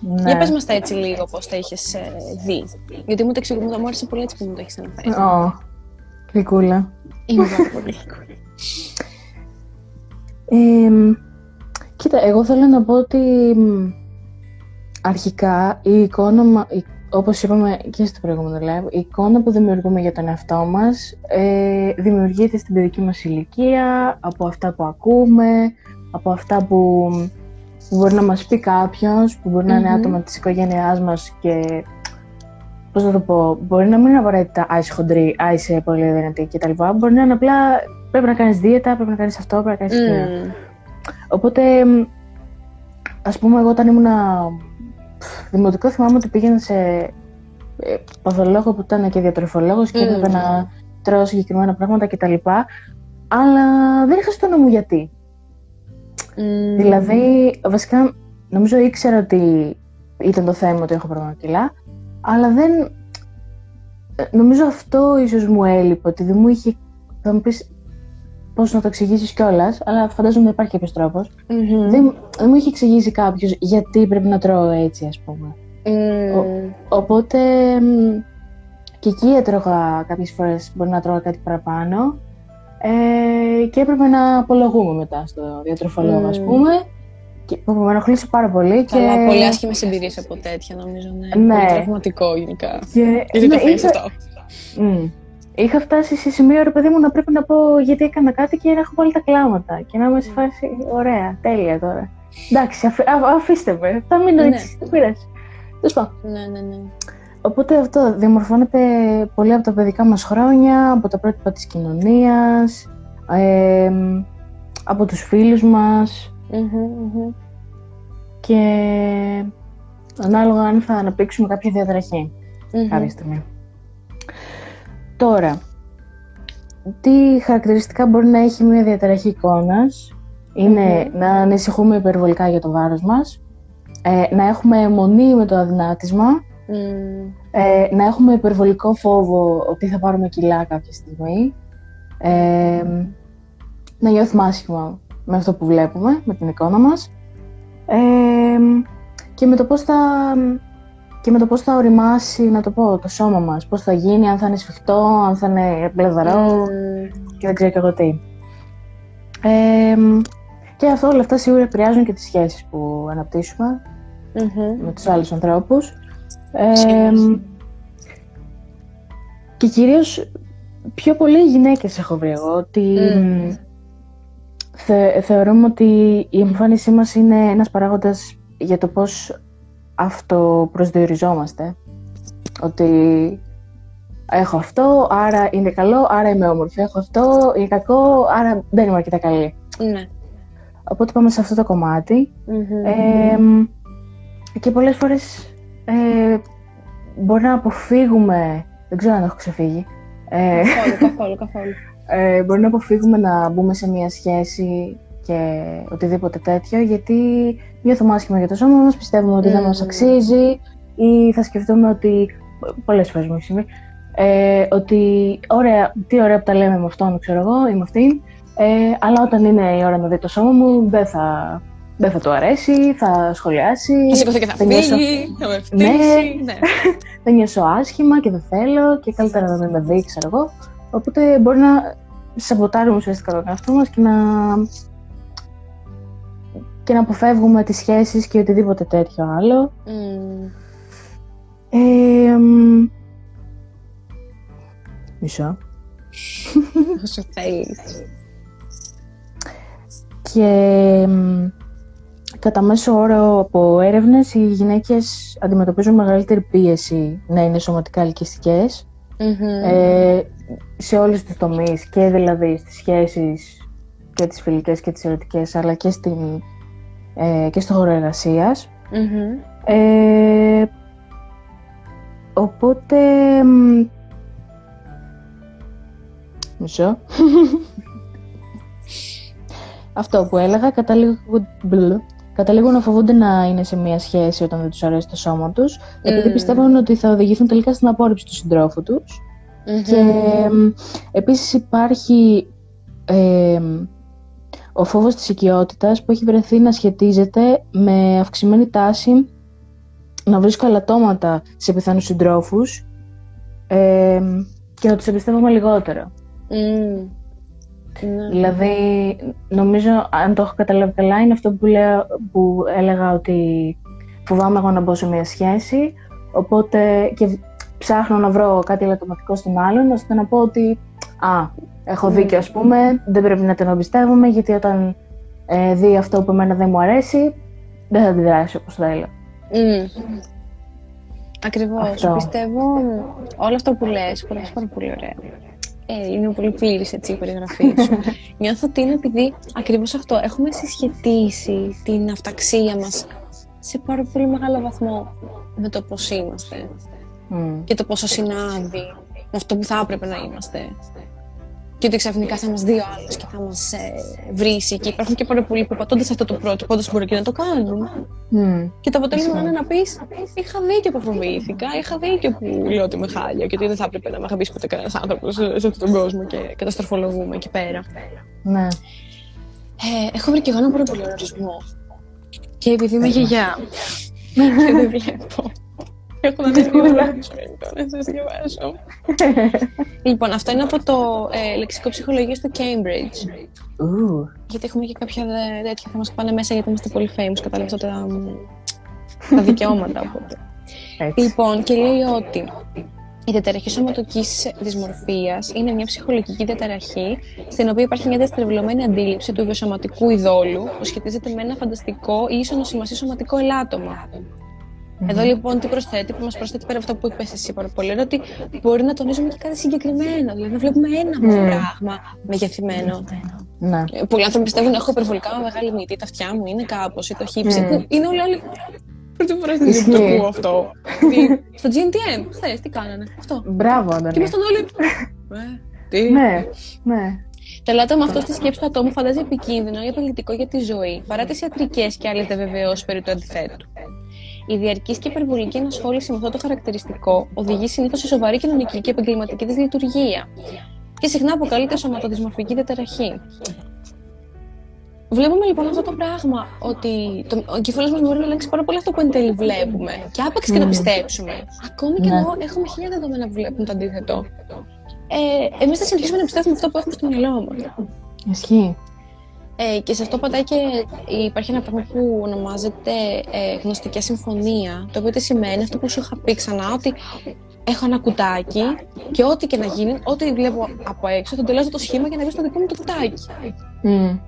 Ναι. Για πες μας τα έτσι λίγο πώς τα είχες ε, δει. Γιατί μου το εξηγούν, μου άρεσε πολύ έτσι που μου το έχεις αναφέρει. Ω, γλυκούλα. Είμαι πάρα πολύ. Ε, κοίτα, εγώ θέλω να πω ότι μ, αρχικά η εικόνα, μα- η- όπως είπαμε και στο προηγούμενο live, η εικόνα που δημιουργούμε για τον εαυτό μας ε, δημιουργείται στην παιδική μας ηλικία, από αυτά που ακούμε, από αυτά που, που μπορεί να μας πει κάποιος, που μπορεί να είναι Μμμ. άτομα της οικογένειάς μας και πώς να το πω, μπορεί να μην είναι απαραίτητα «Α, είσαι χοντρή, α, είσαι πολύ δυνατή» κτλ. Μπορεί να είναι απλά πρέπει να κάνεις δίαιτα, πρέπει να κάνεις αυτό, πρέπει να κάνεις εκείνο. Μμμ. Οπότε, μ, ας πούμε, εγώ όταν ήμουνα πφ, δημοτικό θυμάμαι ότι πήγαινα σε ε, παθολόγο που ήταν και διατροφολόγος και Μμμ. έπρεπε να τρώω συγκεκριμένα πράγματα κτλ. Αλλά δεν είχα στο νου μου γιατί. Μμμ. Δηλαδή, βασικά, νομίζω ήξερα ότι ήταν το θέμα ότι έχω παραπάνω κιλά, αλλά δεν... ε, Νομίζω αυτό ίσως μου έλειπε, ότι δεν μου είχε... Θα μου πεις πώς να το εξηγήσεις κιόλας, αλλά φαντάζομαι να υπάρχει κάποιος τρόπος. Μμμ. Δεν, δεν μου είχε εξηγήσει κάποιος γιατί πρέπει να τρώω έτσι, ας πούμε. Μμμ. Οπότε μ, και εκεί έτρωγα κάποιες φορές, μπορεί να τρώγα κάτι παραπάνω ε, και έπρεπε να απολογούμε μετά στο διατροφολόγο, ας Μμμ. πούμε και που με ενοχλήσε πάρα πολύ Καλά, και... πολύ άσχημες εμπειρίες από τέτοια νομίζω. Ναι, Ναι. Πολύ τραυματικό γενικά. και... Γιατί το ναι, φέρεις είχα... αυτό. Μμ. Είχα φτάσει σε σημείο, ρε παιδί μου, να πρέπει να πω γιατί έκανα κάτι και να έχω βάλει τα κλάματα και να είμαι σε φάση, ωραία, τέλεια τώρα. Εντάξει, αφ, α- αφήστε με, θα μείνω Ναι. έτσι, δεν πειράζει. Τέλος πάντων. Ναι, ναι, ναι. Οπότε αυτό διαμορφώνεται πολύ από τα παιδικά μας χρόνια, από τα πρότυπα της κοινωνίας, ε, από τους φίλους μας Μμμ, μμμ. και ανάλογα αν θα αναπτύξουμε κάποια διαταραχή Μμμ. κάποια στιγμή. Τώρα, τι χαρακτηριστικά μπορεί να έχει μια διαταραχή εικόνας; Είναι Μμμ. να ανησυχούμε υπερβολικά για το βάρος μας, ε, να έχουμε αιμονή με το αδυνάτισμα, Μμμ. Ε, να έχουμε υπερβολικό φόβο ότι θα πάρουμε κιλά κάποια στιγμή. Ε, να νιώθουμε άσχημα με αυτό που βλέπουμε, με την εικόνα μας. Ε, και με το πώς θα, και με το πώς θα οριμάσει, να το πω, το σώμα μας. Πώς θα γίνει, αν θα είναι σφιχτό, αν θα είναι μπλεδαρό Μμμ. και δεν ξέρω και εγώ τι. Ε, και αυτό όλα αυτά σίγουρα επηρεάζουν και τις σχέσεις που αναπτύσσουμε Μμμ. με τους άλλους ανθρώπους. Ε, Σίγουρα. και κυρίως πιο πολύ οι γυναίκες έχω βρει εγώ ότι Μμμ. θε, θεωρούμε ότι η εμφάνισή μας είναι ένας παράγοντας για το πώς αυτοπροσδιοριζόμαστε. Ότι έχω αυτό, άρα είναι καλό, άρα είμαι όμορφη. Έχω αυτό, είναι κακό, άρα δεν είμαι αρκετά καλή. Ναι. Οπότε πάμε σε αυτό το κομμάτι. Μμμ. Ε, και πολλές φορές ε, μπορεί να αποφύγουμε, δεν ξέρω αν έχω ξεφύγει, ε, Καθόλου, καθόλου, καθόλου. ε, μπορεί να αποφύγουμε να μπούμε σε μια σχέση και οτιδήποτε τέτοιο, γιατί νιώθουμε άσχημα για το σώμα μας, πιστεύουμε ότι δεν Μμμ. μας αξίζει ή θα σκεφτούμε ότι, πολλές φορές μου έχει συμβεί, ε, ότι ωραία, τι ωραία που τα λέμε με αυτόν, ξέρω εγώ, ή με αυτήν, ε, αλλά όταν είναι η ώρα να δει το σώμα μου, δεν θα, δεν θα του αρέσει, θα σχολιάσει. Θα σηκωθεί και θα νιώσω- φύγει, θα με Ναι. φτύσει. Ναι. θα νιώσω άσχημα και δεν θέλω και καλύτερα να μην με δει, ξέρω εγώ. Οπότε μπορεί να σαμποτάρουμε ουσιαστικά τον εαυτό μας και να και να αποφεύγουμε τις σχέσεις και οτιδήποτε τέτοιο άλλο. Μμμ. Ε, μ, μισό. Όσο θέλεις. Και μ, κατά μέσο όρο από έρευνες οι γυναίκες αντιμετωπίζουν μεγαλύτερη πίεση να είναι σωματικά ελκυστικές Μμμ. ε, σε όλους τους τομείς και δηλαδή στις σχέσεις και τις φιλικές και τις ερωτικές αλλά και, στην, ε, και στο χώρο εργασίας. Μμμ. Ε, οπότε... μ, Μισό. Αυτό που έλεγα, καταλήγουν, μπλ, καταλήγουν να φοβούνται να είναι σε μια σχέση όταν δεν τους αρέσει το σώμα τους, επειδή Μμ. πιστεύουν ότι θα οδηγηθούν τελικά στην απόρριψη του συντρόφου τους. Μμμ. Και μ, επίσης υπάρχει ε, ο φόβος της οικειότητας που έχει βρεθεί να σχετίζεται με αυξημένη τάση να βρίσκω αλατώματα σε πιθανούς συντρόφους ε, και να τους εμπιστεύομαι λιγότερο. Μμμ. Ναι. Δηλαδή, νομίζω, αν το έχω καταλάβει καλά, είναι αυτό που, λέω, που έλεγα ότι φοβάμαι εγώ να μπω σε μια σχέση, οπότε και ψάχνω να βρω κάτι ελαττωματικό στον άλλον, ώστε να πω ότι «Α, έχω δίκιο, ας πούμε, δεν πρέπει να τον εμπιστεύομαι, γιατί όταν ε, δει αυτό που εμένα δεν μου αρέσει, δεν θα αντιδράσει όπως θέλω». Μμμ. Ακριβώς. Αυτό. Πιστεύω όλο αυτό που λες, που λες πάρα πολύ ωραία. Ε, είναι πολύ πλήρης έτσι η περιγραφή σου. Νιώθω ότι είναι επειδή ακριβώς αυτό, έχουμε συσχετίσει την αυταξία μας σε πάρα πολύ μεγάλο βαθμό με το πώς είμαστε Μμ. και το πόσο συνάδει με αυτό που θα έπρεπε να είμαστε. Και ότι ξαφνικά θα μας δει ο άλλος και θα μας ε, βρίσει. Και υπάρχουν και πάρα πολλοί που πατώντας αυτό το πρότυπο, όντως μπορεί και να το κάνουν. Μμ. Και το αποτέλεσμα Ισχύει. είναι να πεις: Είχα δίκιο που φοβήθηκα, είχα δίκιο που λέω ότι είμαι χάλια και ότι δεν θα έπρεπε να με αγαπήσει ποτέ κανένας άνθρωπος σε, σε αυτόν τον κόσμο και καταστροφολογούμε εκεί πέρα. Ναι. Ε, έχω βρει και εγώ ένα πάρα πολύ ωραίο ορισμό. Και επειδή είμαι γιαγιά και δεν βλέπω. Έχω να δει δύο λόγους να σας διαβάσω. λοιπόν, αυτό είναι από το ε, λεξικό ψυχολογίας του Cambridge. Ου, Γιατί έχουμε και κάποια δε- τέτοια θα μας πάνε μέσα γιατί είμαστε πολύ famous κατά αυτά τα, τα δικαιώματα. Οπότε. έτσι. Λοιπόν, και λέει ότι η διαταραχή σωματικής δυσμορφίας είναι μια ψυχολογική διαταραχή στην οποία υπάρχει μια διαστρεβλωμένη αντίληψη του βιοσωματικού ειδόλου που σχετίζεται με ένα φανταστικό ή ίσονο σημασία σωματικό ελάττωμα. Εδώ λοιπόν τι προσθέτει, που μας προσθέτει πέρα από αυτό που είπες εσύ πάρα πολύ, είναι ότι μπορεί να τονίζουμε και κάτι συγκεκριμένο. Δηλαδή να βλέπουμε ένα μόνο Μμμ. πράγμα μεγεθυμένο. Ναι. Ε, Πολλοί άνθρωποι πιστεύουν έχω υπερβολικά μεγάλη μύτη, τα αυτιά μου είναι κάπως ή το χύψη. Μμμ. που Είναι όλοι άλλοι. Πρώτη φορά στη ζωή μου το Ισχύει. ακούω αυτό. Τι- Στο GNTM, χθε, τι κάνανε. Αυτό. Μπράβο, Και Αντωνία. ήμασταν όλοι. Ε, τι. Ναι, ναι. Το ελάττωμα αυτό στη σκέψη του ατόμου φαντάζει επικίνδυνο ή απειλητικό για τη ζωή, παρά τις ιατρικές και άλλες βεβαιώσει περί του αντιθέτου. Η διαρκής και υπερβολική ενασχόληση με αυτό το χαρακτηριστικό οδηγεί συνήθως σε σοβαρή κοινωνική και επαγγελματική δυσλειτουργία και συχνά αποκαλείται σωματοδυσμορφική διαταραχή. Βλέπουμε λοιπόν αυτό το πράγμα, ότι το, ο εγκέφαλος μας μπορεί να ελέγξει πάρα πολύ αυτό που εν τέλει βλέπουμε. Και άπαξ και να Μμμ. πιστέψουμε. Ακόμη και Ναι. εδώ έχουμε χίλια δεδομένα που βλέπουν το αντίθετο. Ε, εμείς θα συνεχίσουμε να πιστεύουμε αυτό που έχουμε στο μυαλό μας. Ισχύει. Ε, και σε αυτό πατάει και υπάρχει ένα πράγμα που ονομάζεται ε, γνωστική συμφωνία. Το οποίο τι σημαίνει αυτό που σου είχα πει ξανά, ότι έχω ένα κουτάκι και ό,τι και να γίνει, ό,τι βλέπω από έξω, θα τελειώσω το σχήμα για να μπει στο δικό μου το κουτάκι. Μμ.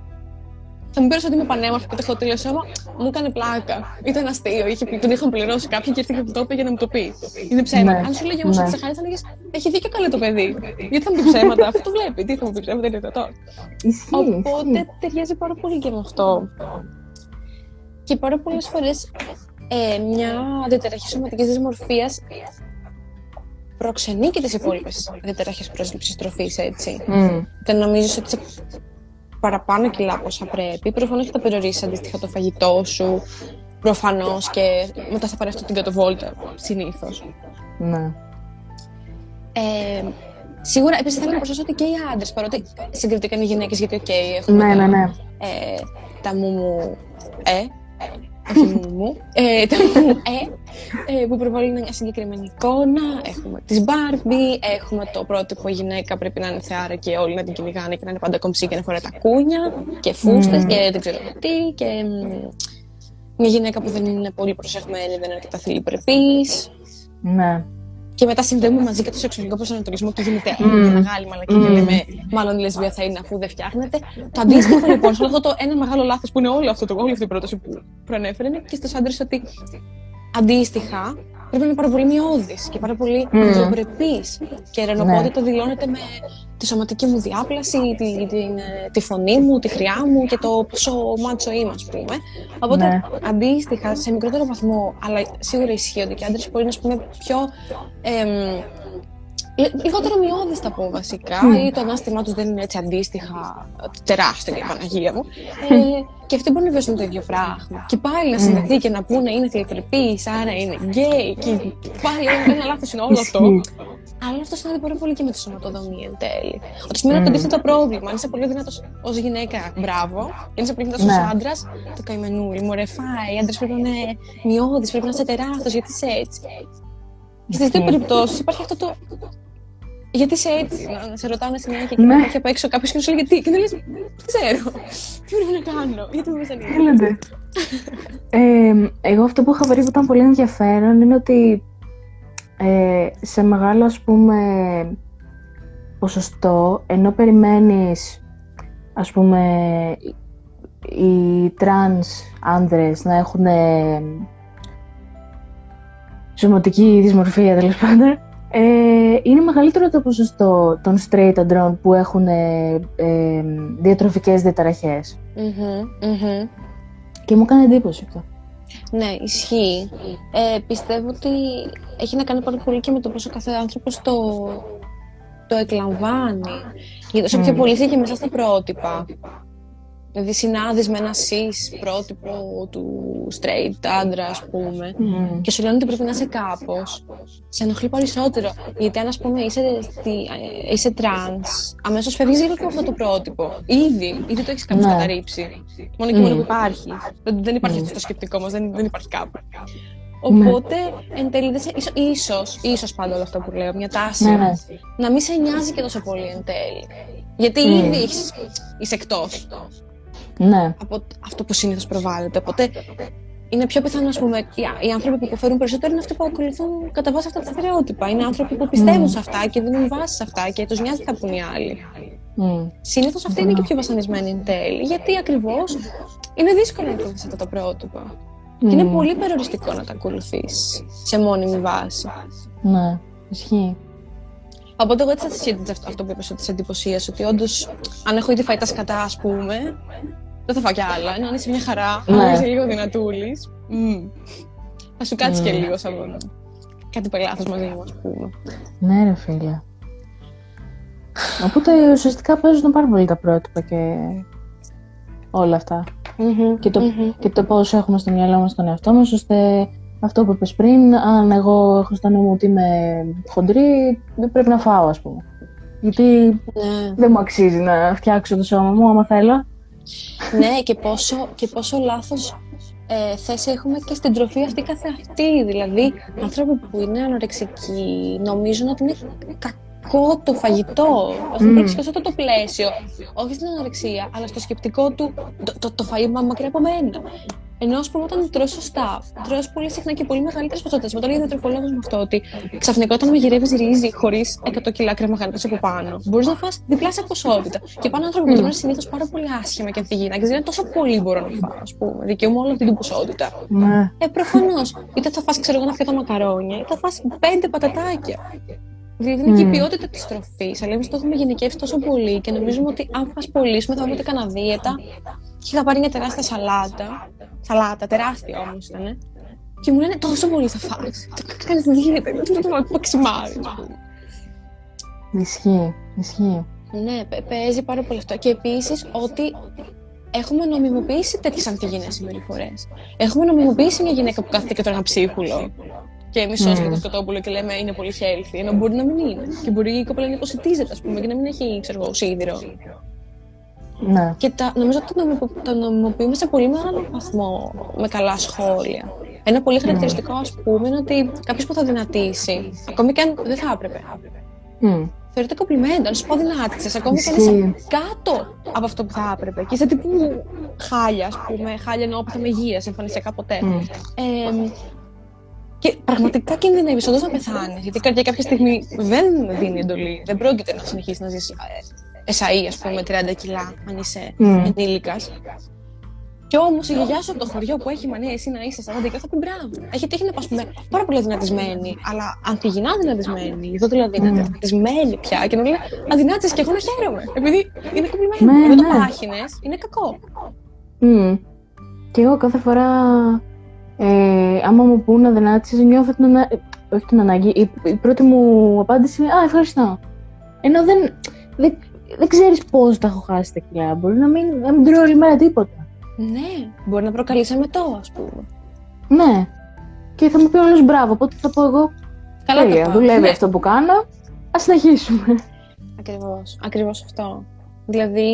Θα μου πει ότι είμαι πανέμορφη και το έχω τέλειο σώμα, μου έκανε πλάκα. Ήταν αστείο, είχε, πει- τον είχαν πληρώσει κάποιοι και ήρθε και μου το είπε για να μου το πει. Είναι ψέμα. Ναι, Αν σου λέγε όμως ναι. ότι σε χάρη, θα λέγε Έχει δίκιο καλά το παιδί. Γιατί θα μου πει ψέματα, αυτό το βλέπει. Τι θα μου πει ψέματα, είναι δυνατόν. Ισχύει. Οπότε ισχύει. ταιριάζει πάρα πολύ και με αυτό. Και πάρα πολλές φορές ε, μια διαταραχή σωματικής δυσμορφίας προξενεί και τις υπόλοιπες διαταραχές πρόσληψη τροφής, έτσι. Μμ. Δεν νομίζεις ότι σε παραπάνω κιλά από όσα πρέπει. Προφανώς και θα περιορίσει αντίστοιχα το φαγητό σου. Προφανώς και μετά θα πάρει αυτή την κάτω βόλτα συνήθως. Ναι. Ε, Σίγουρα επίσης θέλω να προσθέσω ότι και οι άντρες, παρότι συγκριτικά οι γυναίκες, γιατί οκ, έχουμε Ναι, τα, ναι, ναι. ε, τα μου μου ε, όχι μου μου, ε, τα ΜΜΕ, ε, που προβάλλουν μια συγκεκριμένη εικόνα. Έχουμε τις Barbie, έχουμε το πρότυπο γυναίκα πρέπει να είναι θεάρα και όλοι να την κυνηγάνε και να είναι πάντα κομψή και να φοράει τακούνια και φούστες Μμμ. και δεν ξέρω τι και μ, μια γυναίκα που δεν είναι πολύ προσεγμένη, δεν είναι αρκετά θηλυπρεπής. Ναι. Και μετά συνδέουμε μαζί και το σεξουαλικό προσανατολισμό και γίνεται Μμμ. μια μεγάλη μαλακή και Μμμ. λέμε μάλλον η λεσβία θα είναι αφού δεν φτιάχνεται. Το αντίστοιχο λοιπόν, σε όλο αυτό το ένα μεγάλο λάθος που είναι όλο αυτό το, όλη αυτή η πρόταση που προανέφερε είναι και στους άντρες ότι αντίστοιχα πρέπει να είναι πάρα πολύ μειώδης και πάρα πολύ Μμμ. ανθρωπρεπής και η ρενοπότητα δηλώνεται με τη σωματική μου διάπλαση, τη, την, ε, τη φωνή μου, τη χρειά μου και το πόσο μάτσο είμαι, ας πούμε. Οπότε, Ναι. αντίστοιχα, σε μικρότερο βαθμό, αλλά σίγουρα ισχύει ότι και άντρες μπορεί να είναι ας πούμε, πιο εμ, λι- λιγότερο μειώδης θα πω βασικά, Μμ. ή το ανάστημά τους δεν είναι έτσι αντίστοιχα τεράστιο για Παναγία μου. Ε, και αυτοί μπορούν να βιώσουν το ίδιο πράγμα. Και πάλι να συνδεθεί και να πούνε είναι θηλυκρεπή, άρα είναι γκέι. Και πάλι ένα, ένα λάθος είναι όλο αυτό. Ισχύει. Αλλά αυτό συνάδει πολύ πολύ και με τη σωματοδομή εν τέλει. Ότι σημαίνει το Μμ. αντίθετο πρόβλημα. Αν είσαι πολύ δυνατός ως γυναίκα, μπράβο. Αν είσαι πολύ δυνατός ως Ναι. άντρας, το καημενούλι. Μωρέ, φάει. Οι άντρες πρέπει να είναι μειώδεις, πρέπει να είσαι τεράστιος, γιατί είσαι έτσι. Και στι δύο Ισχύει. περιπτώσεις υπάρχει αυτό το. Γιατί είσαι έτσι, να, να σε ρωτάνε συνέχεια και Ναι. να υπάρχει απ' έξω κάποιος και να σου λέει γιατί. Και να λες, δεν ξέρω. Τι πρέπει να κάνω, γιατί με βασανίζει. Έλατε. Ε, εγώ αυτό που είχα βρει που ήταν πολύ ενδιαφέρον είναι ότι ε, σε μεγάλο ας πούμε ποσοστό ενώ περιμένεις ας πούμε οι τρανς άνδρες να έχουν ε, σωματική δυσμορφία τέλος πάντων ε, είναι μεγαλύτερο το ποσοστό των straight αντρών που έχουν ε, ε, διατροφικές διαταραχές Μμμ, μμμ. και μου έκανε εντύπωση αυτό. Ναι, ισχύει. Ε, πιστεύω ότι έχει να κάνει πάρα πολύ και με το πόσο κάθε άνθρωπος το, το εκλαμβάνει. Γιατί όσο πιο Μμ. πολύ είσαι και μέσα στα πρότυπα. Δηλαδή συνάδεις με ένα cis πρότυπο του straight άντρα, ας πούμε, και σου λένε ότι πρέπει να είσαι κάπως, σε ενοχλεί περισσότερο. Γιατί αν ας πούμε είσαι, στη, ε, είσαι τρανς, αμέσως φεύγεις λίγο και από αυτό το πρότυπο. Ήδη, ήδη το έχεις κάπως Ναι. καταρρίψει. Μόνο και μόνο Μμ. που υπάρχει. Δεν, δεν υπάρχει Μμ. αυτό το σκεπτικό μας, δεν, δεν υπάρχει κάπου. Ναι. Οπότε, εν τέλει, δεν σε- ίσο- ίσως, ίσως πάντα όλο αυτό που λέω, μια τάση, Ναι, ναι. να μην σε νοιάζει και τόσο πολύ εν τέλει. Γιατί Μμ. ήδη έχεις- είσαι εκτός Ναι. από αυτό που συνήθως προβάλλεται. Οπότε είναι πιο πιθανό, ας πούμε, οι, οι άνθρωποι που υποφέρουν περισσότερο είναι αυτοί που ακολουθούν κατά βάση αυτά τα στερεότυπα. Είναι άνθρωποι που πιστεύουν Μμμ. σε αυτά και δίνουν βάση σε αυτά και τους νοιάζει τι θα πούν οι άλλοι. Μμ. Συνήθως αυτοί είναι και πιο βασανισμένοι εν τέλει, γιατί ακριβώς είναι δύσκολο να ακολουθεί αυτά τα πρότυπα. Και είναι Μμ. πολύ περιοριστικό να τα ακολουθήσει σε μόνιμη βάση. Ναι. Ισχύει. Οπότε εγώ έτσι θα συσχέτιζα αυτό, αυτό που είπες ότι σε εντυπωσίασε, ότι όντως αν έχω ήδη φάει τα σκατά, ας πούμε, δεν θα φάω κι άλλα. Ενώ αν είσαι μια χαρά, Ναι. αν είσαι λίγο δυνατούλης, θα σου κάτσει και Μμ. λίγο σαν κάτι πελάθο μαζί μου, ας πούμε. Ναι, ρε φίλε. Οπότε ουσιαστικά παίζουν πάρα πολύ τα πρότυπα και όλα αυτά. Και το, Μμμ. και το πώς έχουμε στο μυαλό μας τον εαυτό μας, ώστε αυτό που είπες πριν, αν εγώ έχω στο νου μου ότι είμαι χοντρή, δεν πρέπει να φάω, ας πούμε. Γιατί Ναι. δεν μου αξίζει να φτιάξω το σώμα μου, άμα θέλω. Ναι, και πόσο, και πόσο λάθος ε, θέση έχουμε και στην τροφή αυτή καθεαυτή. Δηλαδή, άνθρωποι που είναι ανορεξικοί νομίζουν ότι είναι κακό το φαγητό. Έχουν Μμ. πρίξει και σε αυτό το πλαίσιο. Όχι στην ανορεξία, αλλά στο σκεπτικό του το, το, το φαΐ μα- μακριά από μένα. Ενώ, ας πούμε, όταν τρως σωστά, τρως πολύ συχνά και πολύ μεγαλύτερες ποσότητες. Με το λέει ο διατροφολόγο μου αυτό, ότι ξαφνικά όταν μαγειρεύεις ρύζι χωρίς 100 κιλά κρέμα γάλακτο από πάνω, μπορείς να φας διπλάσια ποσότητα. Και πάνε άνθρωποι που Μμ. τρώνε συνήθως πάρα πολύ άσχημα και ανθυγίνα και λένε τόσο πολύ μπορώ να φάω, ας πούμε. Δικαιούμαι όλη αυτή την ποσότητα. Ναι. Ε, προφανώς. Είτε θα φας, ξέρω εγώ, ένα πιάτο μακαρόνια, είτε θα φας πέντε πατατάκια. Δηλαδή είναι και η Μμ. ποιότητα της τροφής. Αλλά εμείς το έχουμε γενικεύσει τόσο πολύ και νομίζουμε ότι αν φας πολύ, σου θα βάλετε κανένα δίαιτα. Και είχα πάρει μια τεράστια σαλάτα. Σαλάτα, τεράστια όμως ήταν. Και μου λένε τόσο πολύ θα φας. Κάνεις δίαιτα. Δεν το παξιμάρι. Ισχύει. Ισχύει. Ναι, παι- παίζει πάρα πολύ αυτό. Και επίσης ότι έχουμε νομιμοποιήσει τέτοιες ανθυγιεινέ συμπεριφορές. Έχουμε νομιμοποιήσει μια γυναίκα που κάθεται και τρώει ένα ψίχουλο. και μισός mm. σκοτόπουλο και λέμε είναι πολύ healthy, ενώ μπορεί να μην είναι. Και μπορεί η κοπέλα να υποσυτίζεται, ας πούμε, και να μην έχει, ξέρω εγώ, σίδηρο. Ναι. Και τα, νομίζω ότι το, νομιμο, το νομιμοποιούμε σε πολύ μεγάλο βαθμό με καλά σχόλια. Ένα πολύ χαρακτηριστικό, ας πούμε, είναι ότι κάποιος που θα δυνατήσει, ακόμη και αν δεν θα έπρεπε, Mm. θεωρείται κομπλιμέντο. Αν σου πω δυνάτησες, ακόμη και αν είσαι κάτω από αυτό που θα έπρεπε. Και είσαι τύπου χάλια, ας πούμε, χάλια εννοώ που θα με υγεία, εμφανισιακά ποτέ. Mm. Ε, και πραγματικά κινδυνεύει όντως να πεθάνεις. Γιατί η καρδιά κάποια στιγμή δεν δίνει εντολή. Δεν πρόκειται να συνεχίσεις να ζεις εσαΐ, ας πούμε, 30 κιλά, αν είσαι Mm. ενήλικας. Και όμως η γιαγιά σου από το χωριό που έχει μανία εσύ να είσαι 40 και θα πει μπράβο. Έχει τύχει να πας πούμε πάρα πολύ αδυνατισμένη, αλλά ανθυγινά αδυνατισμένη. Εδώ δηλαδή είναι αδυνατισμένη πια και να λέει Αδυνάτησες και εγώ να χαίρομαι. Επειδή είναι κομπλιμένο. Ναι, Δεν το ναι. πάχυνες, είναι κακό. Mm. Και εγώ κάθε φορά, ε, άμα μου πούνε αδυνάτησες, νιώθω την, ανα... ε, όχι την ανάγκη, η, η πρώτη μου απάντηση είναι «Α, ευχαριστώ». Ενώ δεν, δεν, δεν ξέρεις πώς τα έχω χάσει τα κιλά. Μπορεί να μην, να μην τρώω όλη μέρα τίποτα. Ναι, μπορεί να προκαλεί εμετό, ας πούμε. Ναι. Και θα μου πει όλος μπράβο, οπότε θα πω εγώ Καλά τέλεια, το πάω. δουλεύει Ναι. αυτό που κάνω, ας συνεχίσουμε. Ακριβώς, ακριβώς αυτό. Δηλαδή,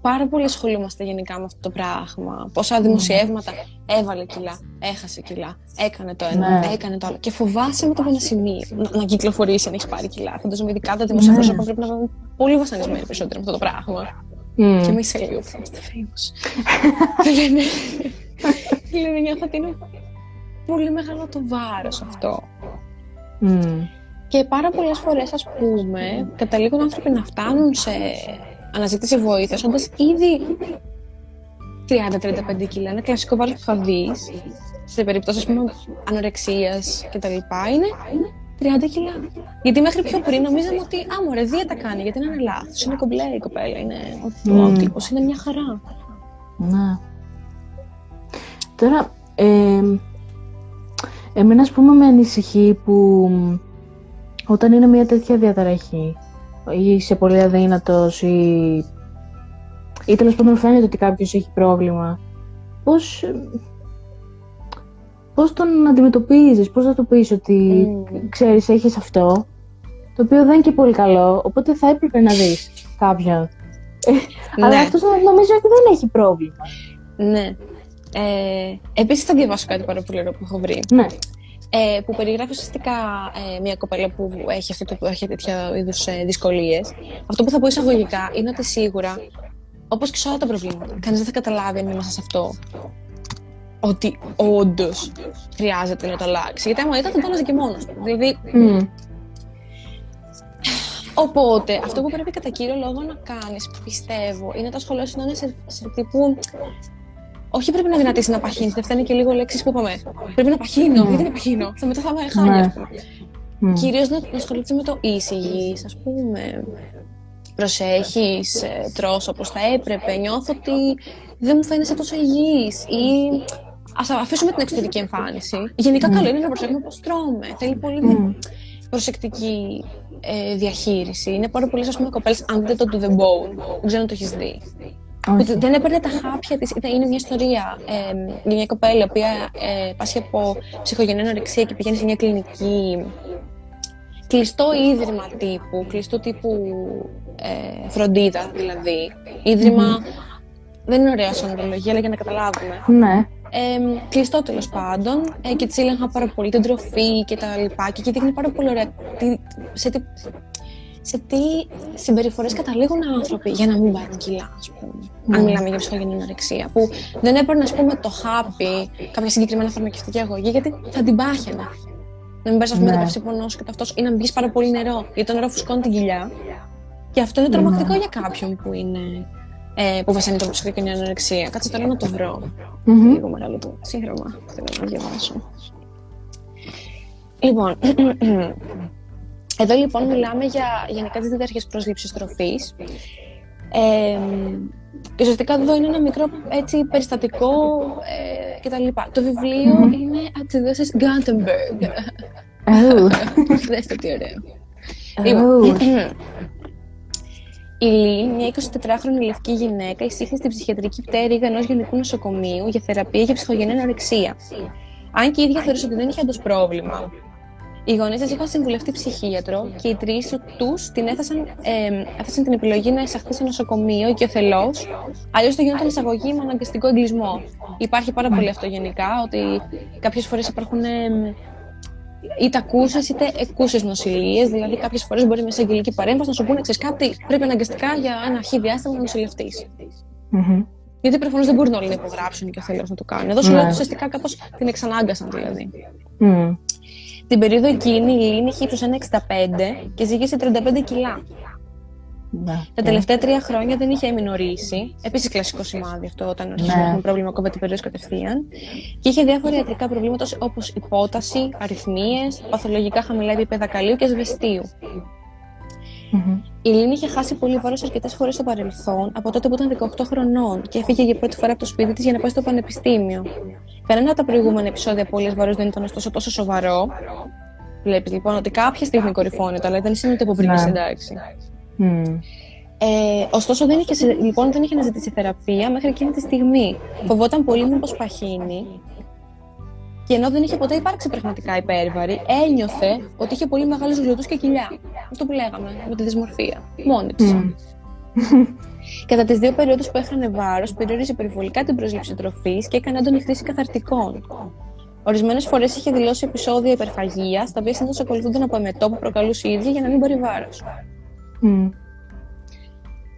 πάρα πολύ ασχολούμαστε γενικά με αυτό το πράγμα. Πόσα δημοσιεύματα έβαλε κιλά, έχασε κιλά, έκανε το ένα, Ναι. έκανε το άλλο. Και φοβάσαι με το ένα σημείο να, να κυκλοφορήσει αν έχεις πάρει κιλά. Φαντάζομαι ειδικά τα δημοσία πρόσωπα πρέπει να είναι πολύ βασανισμένοι περισσότερο με αυτό το πράγμα. Μμ. Και εμείς σε λίγο που θα είμαστε famous. Και λένε, και λένε, νιώθω ότι είναι πολύ μεγάλο το βάρος αυτό. Μμ. Και πάρα πολλές φορές, ας πούμε, καταλήγουν άνθρωποι να φτάνουν σε αναζήτηση βοήθειας, όντας ήδη 30-35 κιλά. Ένα κλασικό βάρος που θα δεις, σε περίπτωση, ας πούμε, ανορεξίας και τα λοιπά, είναι 30 κιλά. Γιατί μέχρι πιο πριν νομίζαμε ότι, α, μωρέ, δίαιτα κάνει, γιατί είναι λάθος, είναι κομπλέ η κοπέλα, είναι ο, ο Μμμ. τύπος, είναι μια χαρά. Ναι. Τώρα, ε, εμένα ας πούμε με ανησυχεί που όταν είναι μια τέτοια διαταραχή ή είσαι πολύ αδύνατος ή, ή τέλος πάντων φαίνεται ότι κάποιος έχει πρόβλημα, πώς, ε, πώς τον αντιμετωπίζεις, πώς θα του πεις ότι Μμμ. ξέρεις έχεις αυτό, το οποίο δεν είναι και πολύ καλό, οπότε θα έπρεπε να δεις κάποιον. Ε, Αλλά Ναι. αυτός νομίζω ότι δεν έχει πρόβλημα. Ναι. Ε, επίσης θα διαβάσω κάτι πάρα πολύ ωραίο που έχω βρει. Ναι. Ε, που περιγράφει ουσιαστικά ε, μια κοπέλα που έχει, αυτό το, έχει τέτοια είδους ε, δυσκολίες. Αυτό που θα πω εισαγωγικά είναι ότι σίγουρα, όπως και σε όλα τα προβλήματα, κανείς δεν θα καταλάβει αν είμαστε σε αυτό. Ότι όντως χρειάζεται να το αλλάξει. Γιατί άμα ήταν, θα το άλλαζε και μόνο του. Δηλαδή, Μμ. Οπότε, αυτό που πρέπει κατά κύριο λόγο να κάνεις, πιστεύω, είναι τα σχολεία σου να είναι σε, σε τύπου. Όχι πρέπει να δυνατήσει να παχύνεις, δεν φτάνει και λίγο λέξεις που είπαμε. Πρέπει να παχύνω, γιατί να παχύνω; Θα μετά θα είμαι χάλια, Ναι. α πούμε. Μμ. Κυρίως να, να ασχολείται με το είσαι υγιής, ας πούμε. Προσέχεις, ε, τρως όπως θα έπρεπε, νιώθω ότι δεν μου φαίνεσαι τόσο υγιής ή ας αφήσουμε την εξωτερική εμφάνιση. Γενικά καλό είναι να προσέχουμε πώς τρώμε. Θέλει πολύ Μμ. προσεκτική ε, διαχείριση. Είναι πάρα πολλές, ας πούμε, κοπέλες, αν δείτε το to the bone, δεν ξέρω αν το έχεις δει. Που Όχι. δεν έπαιρνε τα χάπια της. Ήταν- Είναι μια ιστορία ε, για μια κοπέλα η οποία ε, πάσχει από ψυχογενή ανορεξία και πηγαίνει σε μια κλινική κλειστό ίδρυμα τύπου, κλειστού τύπου ε, φροντίδα δηλαδή. Ίδρυμα, δεν είναι ωραία σαν ορολογία, αλλά για να καταλάβουμε. Ναι. Ε, κλειστό τέλος πάντων ε, και της έλεγχα πάρα πολύ την τροφή και τα λοιπά. Και εκεί δείχνει πάρα πολύ ωραία τι, σε τι, σε τι συμπεριφορές καταλήγουν άνθρωποι για να μην πάρουν κιλά, ας πούμε. Αν Ναι. μιλάμε για ψυχογενή ανορεξία. Που δεν έπαιρνε, ας πούμε, το χάπι, κάποια συγκεκριμένα φαρμακευτική αγωγή, γιατί θα την πάχαινε. Να μην πάρει, ας πούμε, Ναι. το παυσίπονό σου και το αυτός, ή να μπεις πάρα πολύ νερό. Γιατί το νερό φουσκώνει την κοιλιά. Και αυτό είναι τρομακτικό Ναι. για κάποιον που είναι. Ε, που βασανίζεται από ψυχογενή ανορεξία. Κάτσε τώρα να το βρω. Μμμ. Λίγο μεγάλο το σύγχρονα. Θέλω να διαβάσω. Λοιπόν, εδώ λοιπόν μιλάμε για γενικά τις διδαρχές προσλήψης τροφής. Ε, και ουσιαστικά εδώ είναι ένα μικρό έτσι, περιστατικό ε, κτλ. Το βιβλίο Μμμ. είναι από τις εκδόσεις Gutenberg. Ου. Δες το τι ωραίο. Ου. Λοιπόν, η Λί, μια 24χρονη λευκή γυναίκα, εισήχθη στην ψυχιατρική πτέρυγα ενός γενικού νοσοκομείου για θεραπεία για ψυχογενή ανορεξία. Αν και η ίδια θεωρούσε ότι δεν είχε όντως πρόβλημα. Οι γονείς τη είχαν συμβουλευτεί ψυχίατρο και οι τρεις τους την έθεσαν, ε, έθεσαν την επιλογή να εισαχθεί σε νοσοκομείο οικειοθελώς, αλλιώς θα γινόταν εισαγωγή με αναγκαστικό εγκλισμό. Υπάρχει πάρα πολύ αυτό γενικά, ότι κάποιες φορές υπάρχουν ε, είτε ακούσες είτε εκούσες νοσηλίες. Δηλαδή, κάποιες φορές μπορεί με αγγελική παρέμβαση να σου πούνε ξέρεις κάτι, πρέπει αναγκαστικά για ένα χι διάστημα να νοσηλευτείς. Μμμ. Γιατί προφανώς δεν μπορούν όλοι να υπογράψουν και ο θέλω να το κάνουν. Εδώ σου Ναι. λέω ότι ουσιαστικά κάπως την εξανάγκασαν δηλαδή. Μμ. Την περίοδο εκείνη η Λίνη είχε ύψος 1,65 και ζύγησε 35 κιλά. Ναι. Τα τελευταία τρία χρόνια δεν είχε εμεινορήσει. Επίσης κλασικό σημάδι αυτό όταν αρχίζουμε Ναι. να έχουμε πρόβλημα κόβεται η περίοδος κατευθείαν. Και είχε διάφορα ιατρικά προβλήματα όπως υπόταση, αριθμίες, παθολογικά χαμηλά επίπεδα καλίου και ασβεστίου. Μμμ. Η Λίνη είχε χάσει πολύ βάρος αρκετές φορές στο παρελθόν, από τότε που ήταν 18 χρονών και έφυγε για πρώτη φορά από το σπίτι της για να πάει στο πανεπιστήμιο. Κανένα από τα προηγούμενα επεισόδια απώλεια βάρου δεν ήταν ωστόσο τόσο σοβαρό. Βλέπεις λοιπόν ότι κάποια στιγμή κορυφώνεται, αλλά δεν σημαίνει ότι από πριν Ναι. είσαι εντάξει. Μμ. Ε, ωστόσο, δεν είχε, σε- λοιπόν, δεν είχε να ζητήσει θεραπεία μέχρι εκείνη τη στιγμή. Φοβόταν πολύ μήπως παχύνει. Και ενώ δεν είχε ποτέ υπάρξει πραγματικά υπέρβαρη, ένιωθε ότι είχε πολύ μεγάλους γλωτού και κοιλιά. Αυτό που λέγαμε με τη δυσμορφία. Μόνη της. Μμ. Κατά τις δύο περιόδους που έχανε βάρος, περιόριζε περιβολικά την πρόσληψη τροφής και έκανε έντονη χρήση καθαρτικών. Ορισμένες φορές είχε δηλώσει επεισόδια υπερφαγίας, τα οποία συνήθως ακολουθούνταν από εμετό που προκαλούσε η ίδια για να μην πάρει βάρος. Μμ.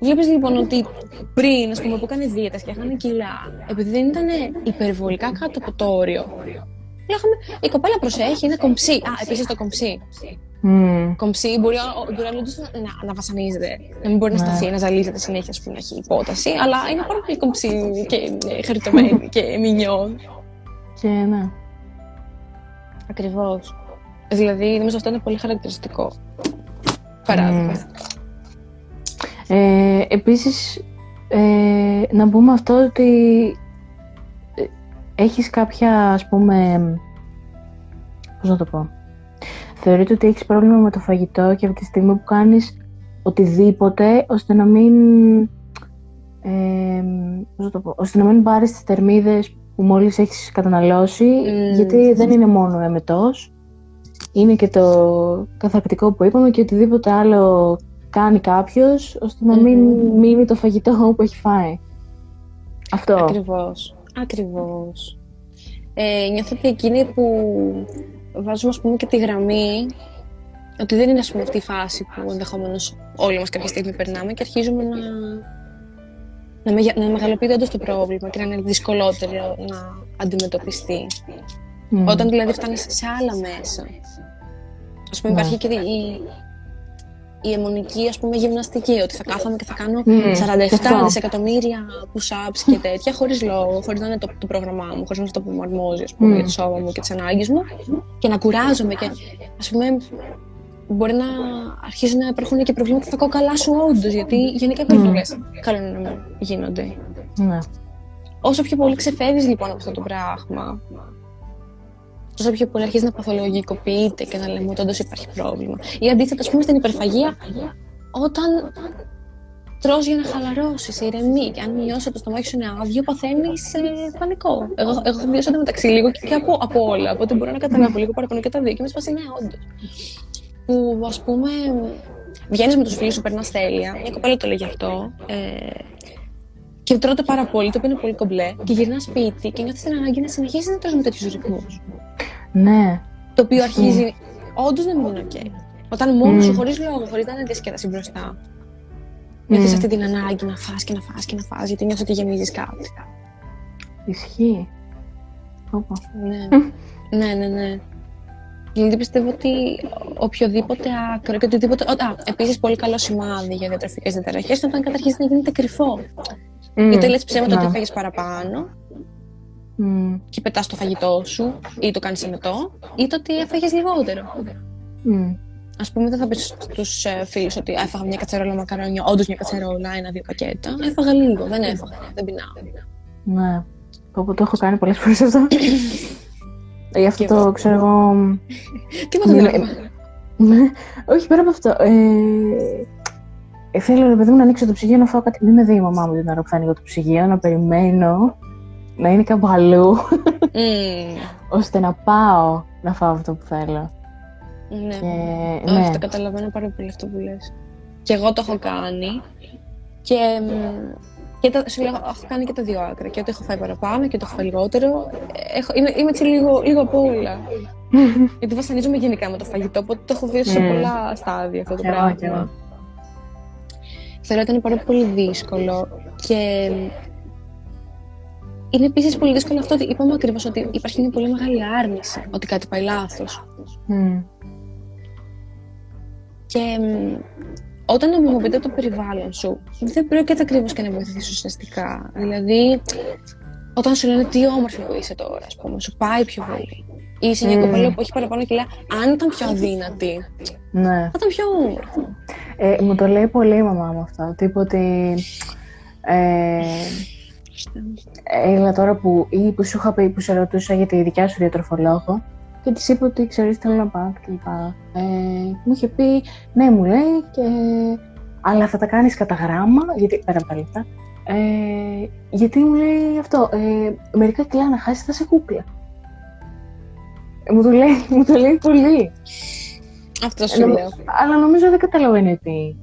Βλέπεις λοιπόν ότι πριν, ας πούμε, που έκανε δίαιτα και έχανε κιλά, επειδή δεν ήταν υπερβολικά κάτω από το όριο, λέγαμε η κοπέλα προσέχει, είναι κομψή. Α, επίσης το κομψή. Μμ. Κομψή μπορεί, ο- μπορεί όντως να, να, να βασανίζεται, να μην μπορεί να Ναι. σταθεί, να ζαλίζεται συνέχεια, ας πούμε, να έχει υπόταση, αλλά είναι πάρα πολύ κομψή και ε, χαριτωμένη και μηνιόν. Και ναι. Ακριβώς. Δηλαδή, νομίζω αυτό είναι πολύ χαρακτηριστικό. Παράδειγμα. Ε, επίσης, ε, να πούμε αυτό ότι ε, έχεις κάποια, ας πούμε, πώς να το πω, θεωρείται ότι έχεις πρόβλημα με το φαγητό και από τη στιγμή που κάνεις οτιδήποτε, ώστε να μην, ε, πώς να το πω, ώστε να μην πάρεις τις θερμίδες που μόλις έχεις καταναλώσει, Μμμ. γιατί δεν είναι μόνο ο εμετός, είναι και το καθαρκτικό που είπαμε και οτιδήποτε άλλο κάνει κάποιος ώστε να μην Μμμ. μείνει το φαγητό που έχει φάει. Αυτό. Ακριβώς. Ακριβώς. Ε, νιώθω ότι εκείνοι που βάζουμε ας πούμε και τη γραμμή ότι δεν είναι ας πούμε αυτή η φάση που ενδεχομένω όλοι μας κάποια στιγμή περνάμε και αρχίζουμε να, να, μεγα, να μεγαλοποιείται όντως το πρόβλημα και να είναι δυσκολότερο να αντιμετωπιστεί. Μμ. Όταν δηλαδή φτάνεις σε άλλα μέσα. Ας πούμε Ναι. υπάρχει και η, η αιμονική ας πούμε γυμναστική, ότι θα κάθομαι και θα κάνω Μμ, 47 και αυτό. δισεκατομμύρια push-ups και τέτοια, χωρίς λόγο, χωρίς να είναι το, το πρόγραμμά μου, χωρίς να είναι αυτό που μου αρμόζει ας πούμε, Μμ. για το σώμα μου και τις ανάγκες μου και να κουράζομαι και ας πούμε μπορεί να αρχίζουν να υπάρχουν και προβλήματα στα κόκαλά σου όντως, γιατί γενικά οι Μμ. περιβολές καλό είναι να μην γίνονται. Ναι. Όσο πιο πολύ ξεφεύγεις λοιπόν από αυτό το πράγμα, τόσο πιο πολύ αρχίζει να παθολογικοποιείται και να λέμε ότι όντως υπάρχει πρόβλημα. Ή αντίθετα, ας πούμε, στην υπερφαγία, όταν τρως για να χαλαρώσεις, σε ηρεμεί και αν νιώσει το στομάχι σου είναι άδειο, παθαίνεις ε, πανικό. Εγώ, εγώ έχω βιώσει μεταξύ λίγο και, και από, από όλα, οπότε μπορώ να καταλάβω λίγο παραπάνω και τα δύο και με σπάσει ναι, όντως. Που ας πούμε, βγαίνεις με τους φίλους σου, περνάς τέλεια, μια κοπέλα το λέγει αυτό, ε, και τρώτε πάρα πολύ, το οποίο είναι πολύ κομπλέ, και γυρνάς σπίτι και νιώθεις την ανάγκη να συνεχίσεις να τρως με τέτοιους ρυθμούς. Ναι. Το οποίο αρχίζει όντως να μην είναι οκ. Όταν μόνος Μμ. σου, χωρίς λόγο, χωρίς να είναι διασκέδαση μπροστά, νιώθεις Μμ. αυτή την ανάγκη να φας και να φας και να φας, γιατί νιώθει ότι γεμίζεις κάτι. Ισχύει. Όπο. Ναι. ναι, ναι, ναι. Δηλαδή πιστεύω ότι οποιοδήποτε άκρο και οτιδήποτε. Α, επίσης πολύ καλό σημάδι για διατροφικές διαταραχές είναι όταν αρχίζει να γίνεται κρυφό. Είτε λες ψέματα ότι Ναι. έφαγε παραπάνω Μμ. και πετάς το φαγητό σου ή το κάνεις εμετό, είτε ότι έφαγες λιγότερο. Μμ. Α πούμε, δεν θα πεις στους ε, φίλους ότι «Α, έφαγα μια κατσαρόλα μακαρόνια, όντως μια κατσαρόλα, ένα-δύο πακέτα. Έφαγα λίγο, δεν έφαγα, δεν πεινάω. Ναι. Όπου το έχω κάνει πολλές φορές αυτό. Γι' αυτό Και εγώ. το ξέρω εγώ... Τίποτα δεν Ναι. έφαγα. Ναι. Όχι, πέρα από αυτό. Ε, ε, θέλω ρε παιδί μου να ανοίξω το ψυγείο να φάω κάτι. Μην με δει η μαμά μου την ώρα που θα ανοίγω το ψυγείο, να περιμένω να είναι κάπου αλλού, Μμμ. ώστε να πάω να φάω αυτό που θέλω. Ναι. Και, Όχι, ναι. το καταλαβαίνω πάρα πολύ αυτό που λες. Και εγώ το έχω κάνει. Και, μ, και τα, σου λέω, έχω κάνει και τα δύο άκρα. Και ότι έχω φάει παραπάνω και το έχω φάει λιγότερο. Έχω, είμαι, είμαι έτσι λίγο, λίγο από όλα. Γιατί βασανίζομαι γενικά με το φαγητό, οπότε το έχω βιώσει σε Μμ. πολλά στάδια αυτό το Κι εγώ, πράγμα. Κι εγώ. Θεωρώ ότι είναι πάρα πολύ δύσκολο και είναι επίσης πολύ δύσκολο αυτό ότι είπαμε ακριβώς ότι υπάρχει μια πολύ μεγάλη άρνηση ότι κάτι πάει λάθος. Μμ. Και μ, όταν νομιμοποιείται από το περιβάλλον σου, δεν πρόκειται ακριβώς και να βοηθήσεις ουσιαστικά. Δηλαδή, όταν σου λένε τι όμορφη που είσαι τώρα, ας πούμε, σου πάει πιο πολύ. Ή είσαι μια Μμ. κοπέλα που έχει παραπάνω κιλά, αν ήταν πιο αδύνατη, Ναι. θα ήταν πιο όμορφη. Ε, μου το λέει πολύ η μαμά μου αυτό. Τύπου ότι. Ε, έλα τώρα που, ή που σου είχα πει, που σε ρωτούσα για τη δικιά σου διατροφολόγο και της είπα ότι ξέρεις θέλω να πάω κλπ. Ε, μου είχε πει, ναι, μου λέει, και, αλλά θα τα κάνεις κατά γράμμα, γιατί πέρα από τα λεφτά. Ε, γιατί μου λέει αυτό, ε, μερικά κιλά να χάσεις θα σε κούκλα. Ε, μου, το λέει, μου το λέει πολύ. Αυτό σου Ε, λέω. Αλλά νομίζω δεν καταλαβαίνει ότι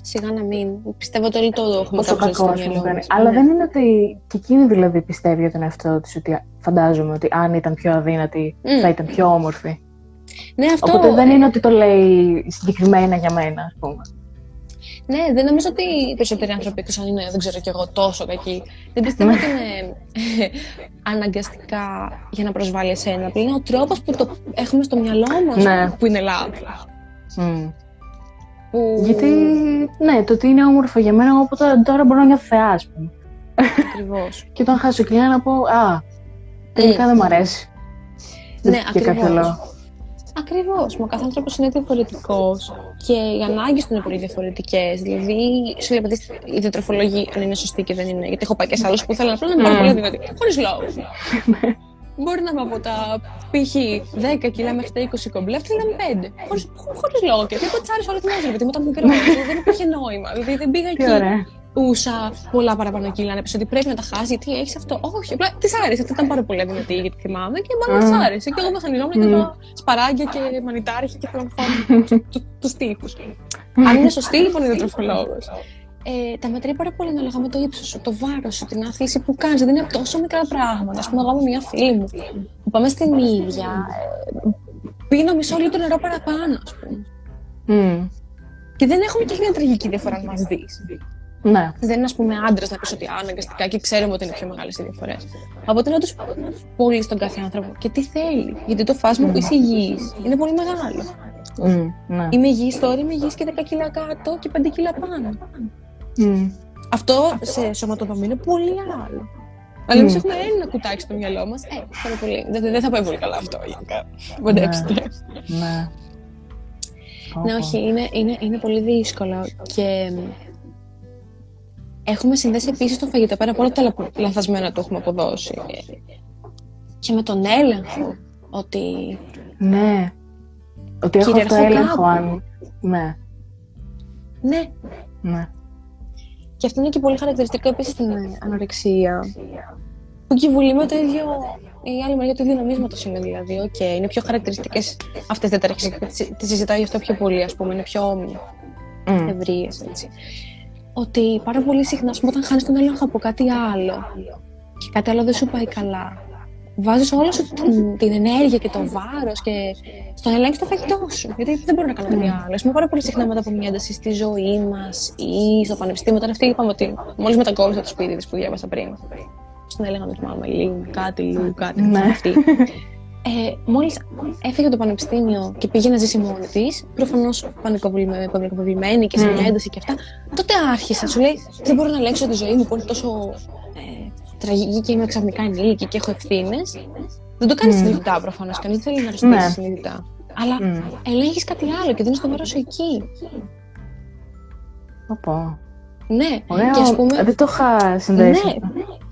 Σιγά να μην. Πιστεύω ότι όλοι το έχουμε πόσο κάπως κακό στο ας πούμε, μυαλό κάνει. μας. Αλλά Ναι. δεν είναι ότι και εκείνη δηλαδή πιστεύει για τον εαυτό της ότι φαντάζομαι ότι αν ήταν πιο αδύνατη Μμ. θα ήταν πιο όμορφη. Ναι, αυτό. Οπότε δεν είναι ότι το λέει συγκεκριμένα για μένα, ας πούμε. Ναι, δεν νομίζω ότι οι περισσότεροι άνθρωποι, εκτός αν είναι, δεν ξέρω κι εγώ, τόσο κακοί, δεν πιστεύω Ναι. ότι είναι αναγκαστικά για να προσβάλλει εσένα. Απλά είναι ο τρόπος που το έχουμε στο μυαλό μας Ναι. που είναι λάθος. Μμ. Που... Γιατί, ναι, το ότι είναι όμορφο για μένα, εγώ τώρα, τώρα μπορώ να νιώθω θεά, ας πούμε. Ακριβώς. Και όταν χάσω κιλά να πω, α, τελικά δεν μ' αρέσει. Ναι, Δεν και κάποιο ακριβώς. Λόγο. Ακριβώς. Μα ο κάθε άνθρωπος είναι διαφορετικός και οι ανάγκες του είναι πολύ διαφορετικές. Δηλαδή, σου λέει παιδί, η διατροφολογία, αν είναι σωστή και δεν είναι. Γιατί έχω πάει και σε άλλους που θέλουν απλά να είναι πάρα Μμ. πολύ δυνατοί. Χωρίς λόγο. Μπορεί να είμαι από τα π.χ. 10 κιλά μέχρι τα 20 κομπλέ, αυτή να είμαι 5. Χωρίς, χωρίς λόγο. Και τίποτα τη άρεσε ο αριθμό, γιατί μου ήταν μικρό. δηλαδή δεν υπήρχε νόημα. Δηλαδή δεν πήγα Τι εκεί ωραία. Ούσα πολλά παραπάνω κιλά να πεις ότι πρέπει να τα χάσεις, γιατί έχεις αυτό. Όχι, απλά της άρεσε. Αυτή ήταν πάρα πολύ δυνατή, γιατί θυμάμαι και μάλλον της Μμ. άρεσε. Και εγώ βασανιζόμουν και Μμ. τρώω σπαράγγια και μανιτάρχη και θέλω να φάω τους τείχου. Αν είναι σωστή λοιπόν η διατροφολόγο. Ε, τα μετράει πάρα πολύ ανάλογα με το ύψος σου, το βάρος σου, την άθληση που κάνεις. Δεν είναι τόσο μικρά πράγματα. Α πούμε, εγώ με μια φίλη μου που πάμε στην ίδια. Ε, πίνω μισό λίτρο νερό παραπάνω, ας πούμε. Μμ. Και δεν έχουμε και μια τραγική διαφορά να μας δεις. Ναι. Δεν είναι, ας πούμε, άντρα να πεις ότι «Α, αναγκαστικά και ξέρουμε ότι είναι πιο μεγάλες οι διαφορές. Από ότι είναι όντως πολύ στον κάθε άνθρωπο και τι θέλει. Γιατί το φάσμα που είσαι υγιής είναι πολύ μεγάλο. Μμ. Ναι. Είμαι υγιής τώρα, είμαι υγιής και 10 κιλά κάτω και 5 κιλά πάνω. Μμ. Αυτό σε σωματοδομή είναι πολύ άλλο. Αλλά εμείς Μμ. έχουμε ένα κουτάκι στο μυαλό μας. Ε, θα είναι πολύ. Δεν, δεν θα πάει πολύ καλά αυτό γενικά. Μοντέψτε. Ναι. Ναι, όχι, είναι, είναι, είναι πολύ δύσκολο. Και μ, έχουμε συνδέσει επίσης το φαγητό πέρα από όλα τα λα- λανθασμένα που έχουμε αποδώσει. Ε, Και με τον έλεγχο. Ότι. Ναι. Ότι έχω Κυριαρχώ αυτό έλεγχο κάπου. αν... Ναι. Ναι, Ναι. και αυτό είναι και πολύ χαρακτηριστικό επίσης στην ε, ανορεξία. Που και η βουλιμία το ίδιο. Η άλλη μεριά του ίδιου νομίσματος είναι δηλαδή. Οκ, είναι πιο χαρακτηριστικές αυτές οι διαταραχές. Τη συζητάω γι' αυτό πιο πολύ, ας πούμε. Είναι πιο Μμ. ευρεία έτσι. Ότι πάρα πολύ συχνά, ας πούμε, όταν χάνεις τον έλεγχο από κάτι άλλο και κάτι άλλο δεν σου πάει καλά, βάζεις όλο σου την, την ενέργεια και το βάρος και στον ελέγχει το φαγητό σου. Γιατί δεν μπορεί να κάνω κάτι άλλο. Α πούμε, πάρα πολύ συχνά μετά από μια ένταση στη ζωή μας ή στο πανεπιστήμιο, όταν αυτή είπαμε ότι μόλις μετακόμισα το σπίτι της που διάβασα πριν. Στον έλεγα, δεν θυμάμαι, λίγο κάτι, λίγο κάτι. Ναι. Αυτή. Ε, Μόλις έφυγε από το πανεπιστήμιο και πήγε να ζήσει μόνη της, προφανώς πανικοβλημένη και σε μια Μμμ. ένταση και αυτά, τότε άρχισα. Σου λέει: Δεν μπορώ να ελέγξω τη ζωή μου που είναι τόσο ε, τραγική και είμαι ξαφνικά ενήλικη και έχω ευθύνες. Δεν το κάνεις Μμ. συνειδητά προφανώς. Κανείς δεν θέλει να αρρωστήσει Ναι. συνειδητά. Αλλά Μμ. ελέγχεις κάτι άλλο και δίνεις το βάρο σου εκεί. Οπό. Ναι, Ωραίο. και ας πούμε. Δεν το είχα συνδέσει. Ναι,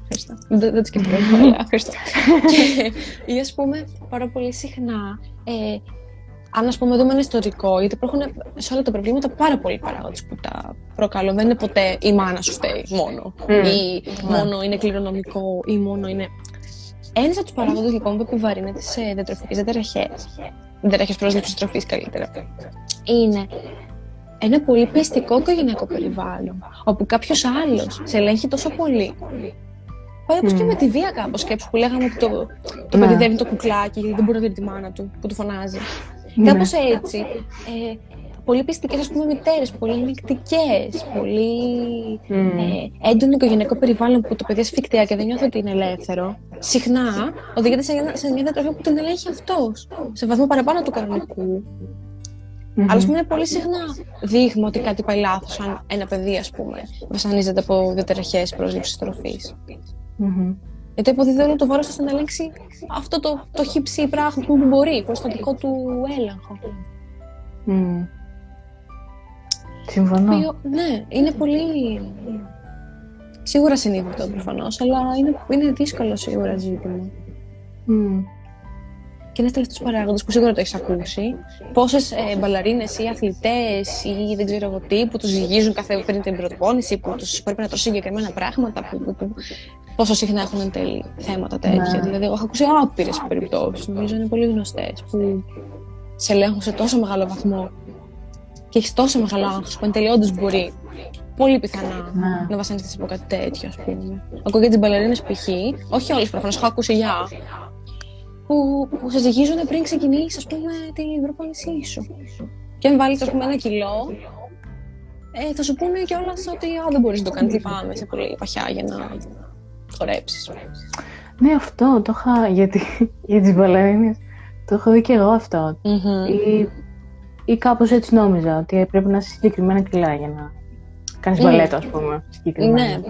ευχαριστώ. Δεν, δεν το σκέφτηκα, αλλά ευχαριστώ. και, ή ας πούμε, πάρα πολύ συχνά, ε, αν ας πούμε δούμε ένα ιστορικό, γιατί υπάρχουν σε όλα τα προβλήματα πάρα πολλοί παράγοντες που τα προκαλώ. Δεν είναι ποτέ η μάνα σου φταίει μόνο. Mm. Ή μόνο είναι κληρονομικό ή μόνο είναι. Ένας από τους παράγοντες λοιπόν που επιβαρύνει τι διατροφικές διαταραχέ, διαταραχές πρόσληψης τροφής καλύτερα, είναι ένα πολύ πιεστικό οικογενειακό περιβάλλον, όπου κάποιος άλλος σε ελέγχει τόσο πολύ. Πάει όπω και με τη βία κάπως. Σκέψου που λέγαμε ότι το, το Ναι. παιδί δέρνει το κουκλάκι γιατί δεν μπορεί να δει τη μάνα του που του φωνάζει. Ναι. Κάπως έτσι. Ε, πολύ πιστικές, ας πούμε, μητέρες, πολύ ανοιχτικέ, πολύ Μμ. ε, έντονο οικογενειακό περιβάλλον που το παιδί ασφικτέα και δεν νιώθει ότι είναι ελεύθερο, συχνά οδηγείται σε, μια- σε μια διατροφή που την ελέγχει αυτός. Σε βαθμό παραπάνω του κανονικού. Μμμ. Αλλά, ας πούμε, είναι πολύ συχνά δείγμα ότι κάτι πάει λάθος αν ένα παιδί, ας πούμε, βασανίζεται από διαταραχέ πρόσληψης τροφής. Μμμ. Γιατί αποδίδει όλο το βάρος του στο να ελέγξει αυτό το, το χύψη πράγμα που μπορεί, προς το δικό του έλεγχο. Μμ. Συμφωνώ. Οποίο, ναι, είναι πολύ. Σίγουρα συνείδητο προφανώς, αλλά είναι, είναι δύσκολο σίγουρα ζήτημα. Μμ. Και ένα τελευταίο παράγοντα που σίγουρα το έχεις ακούσει. Πόσες ε, μπαλαρίνες ή αθλητές ή δεν ξέρω εγώ τι που τους ζυγίζουν κάθε πριν την προπόνηση, που τους πρέπει να τρώσουν συγκεκριμένα πράγματα. Που, που, που, πόσο συχνά έχουν εν τέλει θέματα τέτοια. Ναι. Δηλαδή, εγώ έχω ακούσει άπειρες περιπτώσεις. Νομίζω είναι πολύ γνωστές. Που σε ελέγχουν σε τόσο μεγάλο βαθμό και έχεις τόσο μεγάλο άγχος που εν τέλει όντως μπορεί πολύ πιθανά Ναι. να βασανιστείς από κάτι τέτοιο, ας πούμε. Ακούω για τις μπαλαρίνες π.χ. Όχι όλες προφανώς, έχω ακούσει για. Που, που σε ζυγίζουν πριν ξεκινήσεις, ας πούμε, την προπόνησή σου. Και αν βάλεις, ας πούμε, ένα κιλό, ε, θα σου πούνε κιόλας ότι α, δεν μπορείς να το κάνεις. Λυπάμαι σε πολύ παχιά για να χορέψεις. Ναι, αυτό το είχα. Γιατί, για τις μπαλαρίνε. Το έχω δει και εγώ αυτό. Ή, ή κάπως έτσι νόμιζα ότι πρέπει να είσαι συγκεκριμένα κιλά για να κάνεις Μμ. μπαλέτο, ας πούμε. Συγκεκριμένα. Ναι.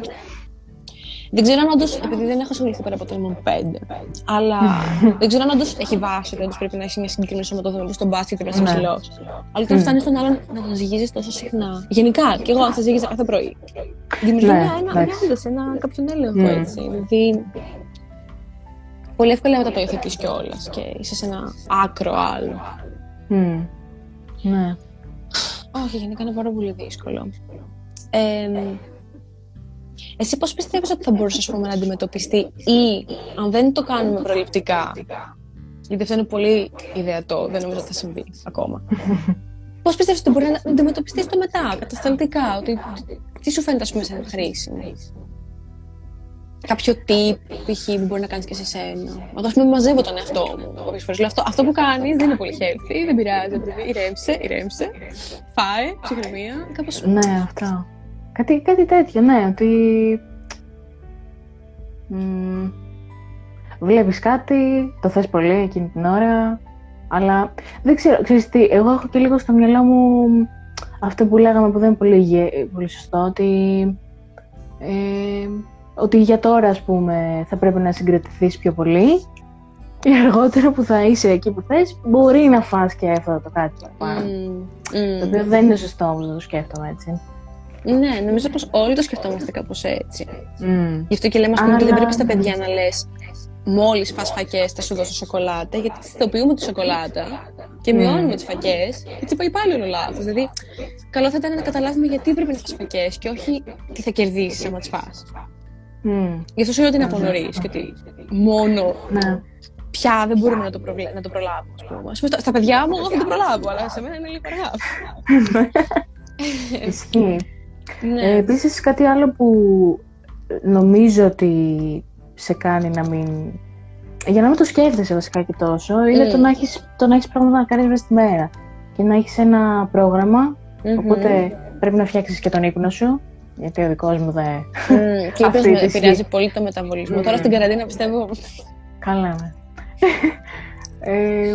Δεν ξέρω αν όντως, επειδή δεν έχω ασχοληθεί πέρα από το lemon 5, αλλά δεν ξέρω αν όντως έχει βάση ότι όντως πρέπει να έχει μια συγκεκριμένη σωματοδομή όπως στον μπάσκετ και πρέπει να είσαι Ναι. ψηλός. Αλλά όταν Μμ. φτάνει στον άλλον να τον ζυγίζεις τόσο συχνά. Γενικά, και εγώ αν θα ζυγίζα κάθε πρωί. Δημιουργεί Ναι, μια, ένα, μια, εντάξει. όντως, ένα, κάποιον έλεγχο Μμ. έτσι. Δηλαδή. Πολύ εύκολα μετά το υιοθετείς κιόλας και είσαι σε ένα άκρο άλλο. Μμ. Ναι. Όχι, γενικά είναι πάρα πολύ δύσκολο. Ε, εσύ πώς πιστεύεις ότι θα μπορούσε ας πούμε, να αντιμετωπιστεί ή αν δεν το κάνουμε προληπτικά, γιατί αυτό είναι πολύ ιδεατό, δεν νομίζω ότι θα συμβεί ακόμα. Πώς πιστεύεις ότι μπορεί να αντιμετωπιστεί στο μετά, κατασταλτικά, ότι τι σου φαίνεται ας πούμε σαν χρήσιμο. Κάποιο tip, π.χ. που μπορεί να κάνεις και σε σένα; Εγώ, ας πούμε, μαζεύω τον εαυτό μου κάποιες φορές. Λέω, αυτό, αυτό που κάνεις δεν είναι πολύ healthy, δεν πειράζει. παιδί. Ηρέμησε, ηρέμησε. Φάε, ψυχραιμία. Κάπως Ναι, αυτό. Κάτι, κάτι τέτοιο, ναι, ότι... Μ, βλέπεις κάτι, το θες πολύ εκείνη την ώρα, αλλά δεν ξέρω, ξέρεις τι, εγώ έχω και λίγο στο μυαλό μου αυτό που λέγαμε που δεν είναι πολύ, υγιε- πολύ σωστό, ότι, ε, ότι για τώρα, ας πούμε, θα πρέπει να συγκρατηθείς πιο πολύ ή αργότερα που θα είσαι εκεί που θες, μπορεί να φας και αυτό το κάτι παραπάνω. Μμμ, μμμ. Το οποίο δεν είναι σωστό όμως να το σκέφτομαι έτσι. Ναι, νομίζω πως όλοι το σκεφτόμαστε κάπως έτσι. Μμ. Γι' αυτό και λέμε ας πούμε, ότι δεν Αλλά- πρέπει στα παιδιά να λες μόλις φας φακές θα σου δώσω σοκολάτα, γιατί θετοποιούμε τη σοκολάτα και Mm. μειώνουμε τις φακές και έτσι πάει πάλι όλο λάθος. Δηλαδή, καλό θα ήταν να καταλάβουμε γιατί πρέπει να φας φακές και όχι τι θα κερδίσεις άμα τις φας. Μμ. Γι' αυτό σου λέω ότι είναι από νωρίς και ότι μόνο Ναι. πια δεν μπορούμε να το, προβλε... να το προλάβουμε. Ας πούμε. Ας πούμε, στα- στα παιδιά μου εγώ θα το προλάβω, αλλά σε μένα είναι λίγο αργά. Ισχύει. Ναι. Ε, επίσης κάτι άλλο που νομίζω ότι σε κάνει να μην... Για να μην το σκέφτεσαι βασικά και τόσο, είναι Μμ. το, να έχεις, το να έχεις πράγματα να κάνεις μέσα στη μέρα. Και να έχεις ένα πρόγραμμα, Μμμ. οπότε πρέπει να φτιάξεις και τον ύπνο σου, γιατί ο δικός μου δεν... Μμ, Και είπες Αυτή με τη επηρεάζει πολύ το μεταβολισμό. Μμ. Τώρα στην καραντίνα πιστεύω. Καλά, ναι. ε,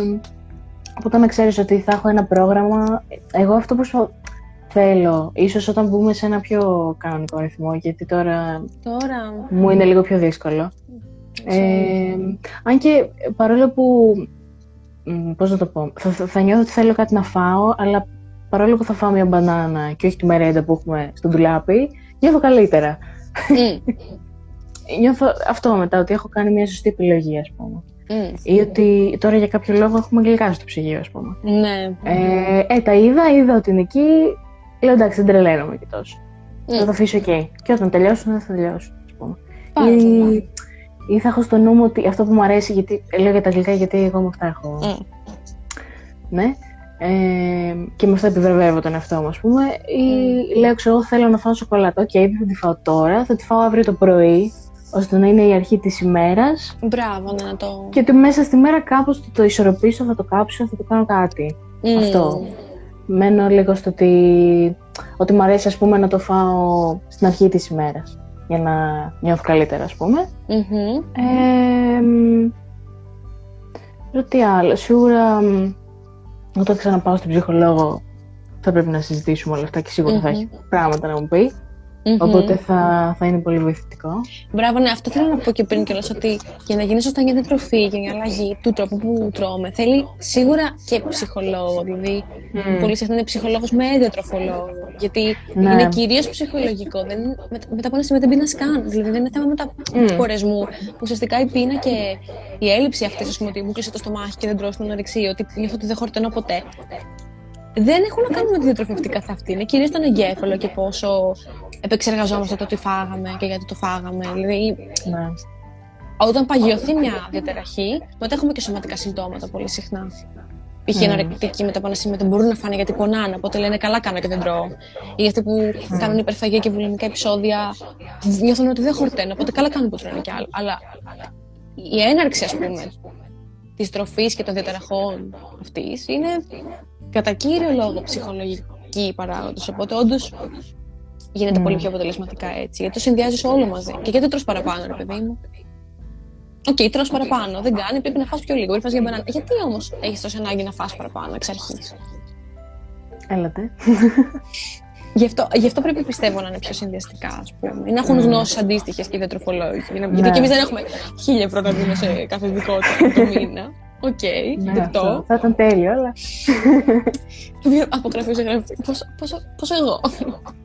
οπότε να ξέρεις ότι θα έχω ένα πρόγραμμα. Εγώ αυτό που θέλω, ίσως όταν μπούμε σε ένα πιο κανονικό ρυθμό, γιατί τώρα Τώρα. μου είναι λίγο πιο δύσκολο. Ε, αν και παρόλο που, μ, πώς να το πω, θα, θα, θα νιώθω ότι θέλω κάτι να φάω, αλλά παρόλο που θα φάω μια μπανάνα και όχι τη μερέντα που έχουμε στο ντουλάπι, νιώθω καλύτερα. Μμ, Νιώθω αυτό μετά, ότι έχω κάνει μια σωστή επιλογή, ας πούμε. μμ. Ή ότι τώρα για κάποιο λόγο έχουμε γλυκά στο ψυγείο, ας πούμε. Ναι. Ε, ε, τα είδα, είδα ότι είναι εκεί, λέω εντάξει, δεν τρελαίνομαι και τόσο. Μμ. Θα το αφήσω εκεί. Και όταν τελειώσουν, δεν θα τελειώσουν. ας πούμε. Πάρα Ή, πολύ. ή θα έχω στο νου μου ότι αυτό που μου αρέσει, γιατί λέω για τα γλυκά, γιατί εγώ με αυτά έχω. Μμ. Ναι. Ε, και με αυτό επιβραβεύω τον εαυτό μου, ας πούμε. Ή λέω, ξέρω, εγώ θέλω να φάω σοκολάτα. Οκ, δεν θα τη φάω τώρα, θα τη φάω αύριο το πρωί, ώστε να είναι η αρχή της ημέρας. Μπράβο, ναι, να το. Και ότι μέσα στη μέρα κάπως θα το ισορροπήσω, θα το κάψω, θα το κάνω κάτι. Mm. Αυτό. Μένω λίγο στο ότι, ότι μου αρέσει ας πούμε να το φάω στην αρχή της ημέρας για να νιώθω καλύτερα ας πούμε. Μμμ. Ε, μ, λέω τι άλλο, σίγουρα μ, όταν ξαναπάω στην ψυχολόγο θα πρέπει να συζητήσουμε όλα αυτά και σίγουρα θα Μμμ. έχει πράγματα να μου πει, Μμμ. οπότε θα, θα είναι πολύ βοηθητικό. Μπράβο, ναι, αυτό θέλω να πω και πριν κιόλας ότι για να γίνεις σωστά μια διατροφή και μια αλλαγή του τρόπου που τρώμε, θέλει σίγουρα και ψυχολόγο. Δηλαδή, πολύ συχνά είναι ψυχολόγος με διατροφολόγο. Γιατί Ναι. είναι κυρίως ψυχολογικό. Δεν, μετα- μετά από ένα σημείο δεν πεινά καν. Δηλαδή, δεν είναι θέμα μεταφορεσμού. Ουσιαστικά η πείνα και η έλλειψη αυτής, ας πούμε, ότι μου κλείσε το στομάχι και δεν τρώω στην ανορεξία, ότι νιώθω ότι δεν χορταίνω ποτέ. Δεν έχουν να κάνουν με τη διατροφή αυτή καθ' αυτή. Είναι κυρίως τον εγκέφαλο και πόσο επεξεργαζόμαστε το τι φάγαμε και γιατί το φάγαμε. Δηλαδή, Ναι. όταν παγιωθεί μια διαταραχή, μετά έχουμε και σωματικά συμπτώματα πολύ συχνά. Π.χ. Mm. ανορεκτικοί μετά από ένα σημείο δεν μπορούν να φάνε γιατί πονάνε, οπότε λένε καλά κάνω και δεν τρώω. Ή αυτοί που κάνουν υπερφαγία και βουλεμικά επεισόδια νιώθουν ότι δεν χορταίνουν, οπότε καλά κάνουν που τρώνε κι άλλο. Αλλά η έναρξη, ας πούμε, της τροφής και των διαταραχών αυτής είναι κατά κύριο λόγο ψυχολογικοί παράγοντες. Οπότε όντως γίνεται Mm. πολύ πιο αποτελεσματικά έτσι. Γιατί το συνδυάζει όλο μαζί. Και γιατί τρως παραπάνω, ρε παιδί μου; OK, okay, τρως παραπάνω. Δεν κάνει, πρέπει να φας πιο λίγο. Πρέπει να φας για μπανάνα. Γιατί όμως έχεις τόση ανάγκη να φας παραπάνω εξ αρχής; Έλα ντε. Γι' αυτό, γι' αυτό πρέπει πιστεύω να είναι πιο συνδυαστικά, ας πούμε. Ή να έχουν Mm. γνώσεις αντίστοιχες και οι διατροφολόγοι. Για να- Ναι. Γιατί και εμείς δεν έχουμε χίλια ευρώ να δίνουμε σε κάθε ειδικότητα το μήνα. Οκ, Ναι, δεκτό. αυτό. Θα ήταν τέλειο, αλλά. Από γραφείο σε γραφείο. Πόσο, πόσο, πόσο εγώ.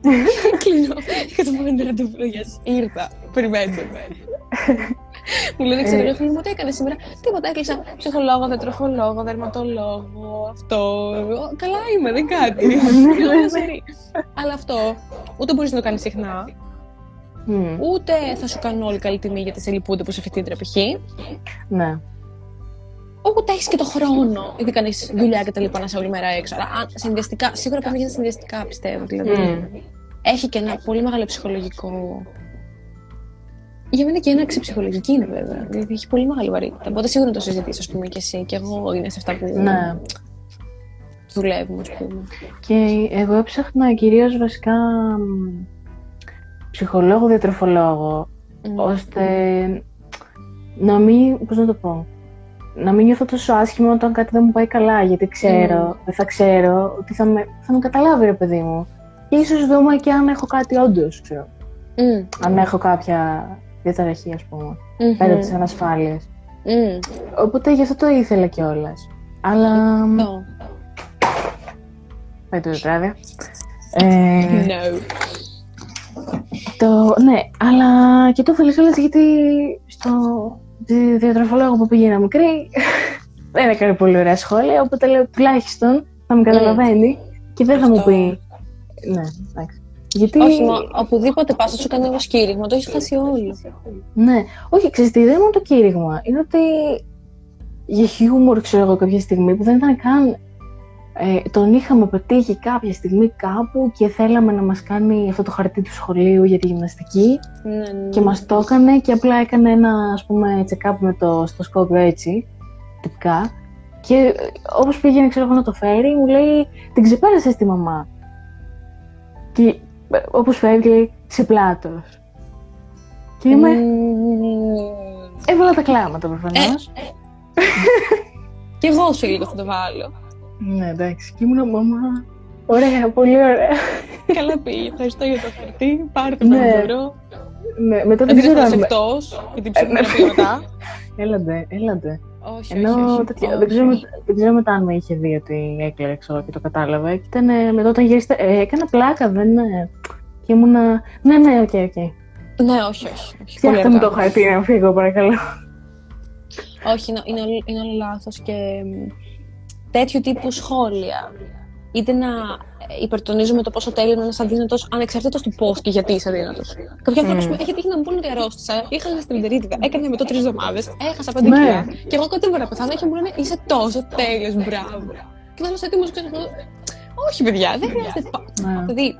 Κλείνω. Κάτα πάνω ραντεβού. Yes. Ήρθα. Περιμένετε με. Μου λένε, ξέρω, Ε. εγώ μου τι έκανε σήμερα. Τίποτα, έκλεισα ψυχολόγο, διατροφολόγο, δερματολόγο, αυτό. Εγώ, Καλά είμαι, δεν κάτι. Όλα σερί. Αλλά αυτό ούτε μπορείς να το κάνεις συχνά, Μμ, ούτε θα σου κάνουν όλοι καλή τιμή γιατί σε λυπούνται που σε φοιτήτρια π.χ. Ναι. Ούτε έχεις και το χρόνο, επειδή κάνεις δουλειά και τα λοιπά να είσαι όλη μέρα έξω. Αλλά αν, συνδυαστικά, σίγουρα πρέπει να γίνεις συνδυαστικά, πιστεύω. Δηλαδή, Μμ. έχει και ένα πολύ μεγάλο ψυχολογικό. Για μένα και έναρξη ψυχολογική είναι βέβαια. Δηλαδή έχει πολύ μεγάλη βαρύτητα. Οπότε σίγουρα να το συζητήσεις, ας πούμε, και εσύ. Και εγώ είναι σε αυτά που Ναι. δουλεύουμε, ας πούμε. Και εγώ έψαχνα κυρίως βασικά μ, ψυχολόγο, διατροφολόγο, Μμ. ώστε να μην, πώς να το πω, να μην νιώθω τόσο άσχημα όταν κάτι δεν μου πάει καλά, γιατί ξέρω, δεν θα ξέρω ότι θα με, θα με καταλάβει ρε παιδί μου. Και ίσως δούμε και αν έχω κάτι όντως, ξέρω. Μμ. Αν έχω κάποια διαταραχή, ας πούμε, Μμμ. πέρα από τις ανασφάλειες. Μμ. Οπότε γι' αυτό το ήθελα κιόλας. Αλλά. Αυτό. Πάει το τετράδιο. Ε, No. το, ναι, αλλά και το ήθελα κιόλας γιατί στο τη διατροφολόγο που πήγαινα μικρή δεν έκανε πολύ ωραία σχόλια. Οπότε λέω τουλάχιστον θα με καταλαβαίνει και δεν θα μου Αυτό. πει. Ναι, εντάξει. Γιατί. Όχι, μα οπουδήποτε πας, θα σου κάνει ένα κήρυγμα, το έχεις χάσει όλο. Ναι, όχι, ξέρεις τι, δεν είναι μόνο το κήρυγμα. Είναι ότι για χιούμορ, ξέρω εγώ, κάποια στιγμή που δεν ήταν καν. Ε, τον είχαμε πετύχει κάποια στιγμή κάπου και θέλαμε να μας κάνει αυτό το χαρτί του σχολείου για τη γυμναστική Ναι, ναι. και μας το έκανε και απλά έκανε ένα ας πούμε check-up με το στοσκόπιο έτσι, τυπικά και ε, όπως πήγαινε ξέρω εγώ να το φέρει μου λέει την ξεπέρασες τη μαμά και ε, όπως φεύγει λέει σε πλάτος και είμαι Μμμ. Έβαλα τα κλάματα προφανώς. Κι εγώ σου λίγο θα το βάλω. Ναι, εντάξει. Και ήμουν μαμά. Ωραία, πολύ ωραία. Καλά πήγε. Ευχαριστώ για το χαρτί. Πάρε το Ναι. πανδωρό. ναι, μετά Δεν δεν ξέρω την αν. εκτός. Γιατί ψυχοθεραπεία μετά. Έλαντε, έλαντε. Όχι, όχι, Ενώ όχι. τέτοια- όχι. δεν, ξέρω, με- δεν ξέρω μετά αν με είχε δει ότι έκλαιγα ξέρω, και το κατάλαβε. Και ήταν ε, μετά όταν γύρισε. Ε, έκανα πλάκα, δεν. Ε, και ήμουνα. Ναι, ναι, OK, OK. Ναι, όχι, όχι. όχι. Πολύ Φτιάχτε μου αργά. το χαρτί να φύγω, παρακαλώ. Όχι, είναι, είναι, όλο- είναι όλο λάθος και μ, τέτοιου τύπου σχόλια. Είτε να ε, υπερτονίζουμε το πόσο τέλειο είναι ένας αδύνατος, ανεξαρτήτως του πώς και γιατί είσαι αδύνατος. Κάποιοι άνθρωποι mm. έχει τύχει να μου πούνε ότι αρρώστησα, είχα ένα γαστρεντερίτιδα, έκανα εμετό τρεις εβδομάδες, έχασα πέντε Ναι. κιλά. Και εγώ κοντεύω να πεθάνω και μου λένε είσαι τόσο τέλειος, μπράβο. Και θα είμαι έτοιμος, ξέρω εγώ. Όχι, παιδιά, δεν χρειάζεται. πα- Ναι. Δηλαδή,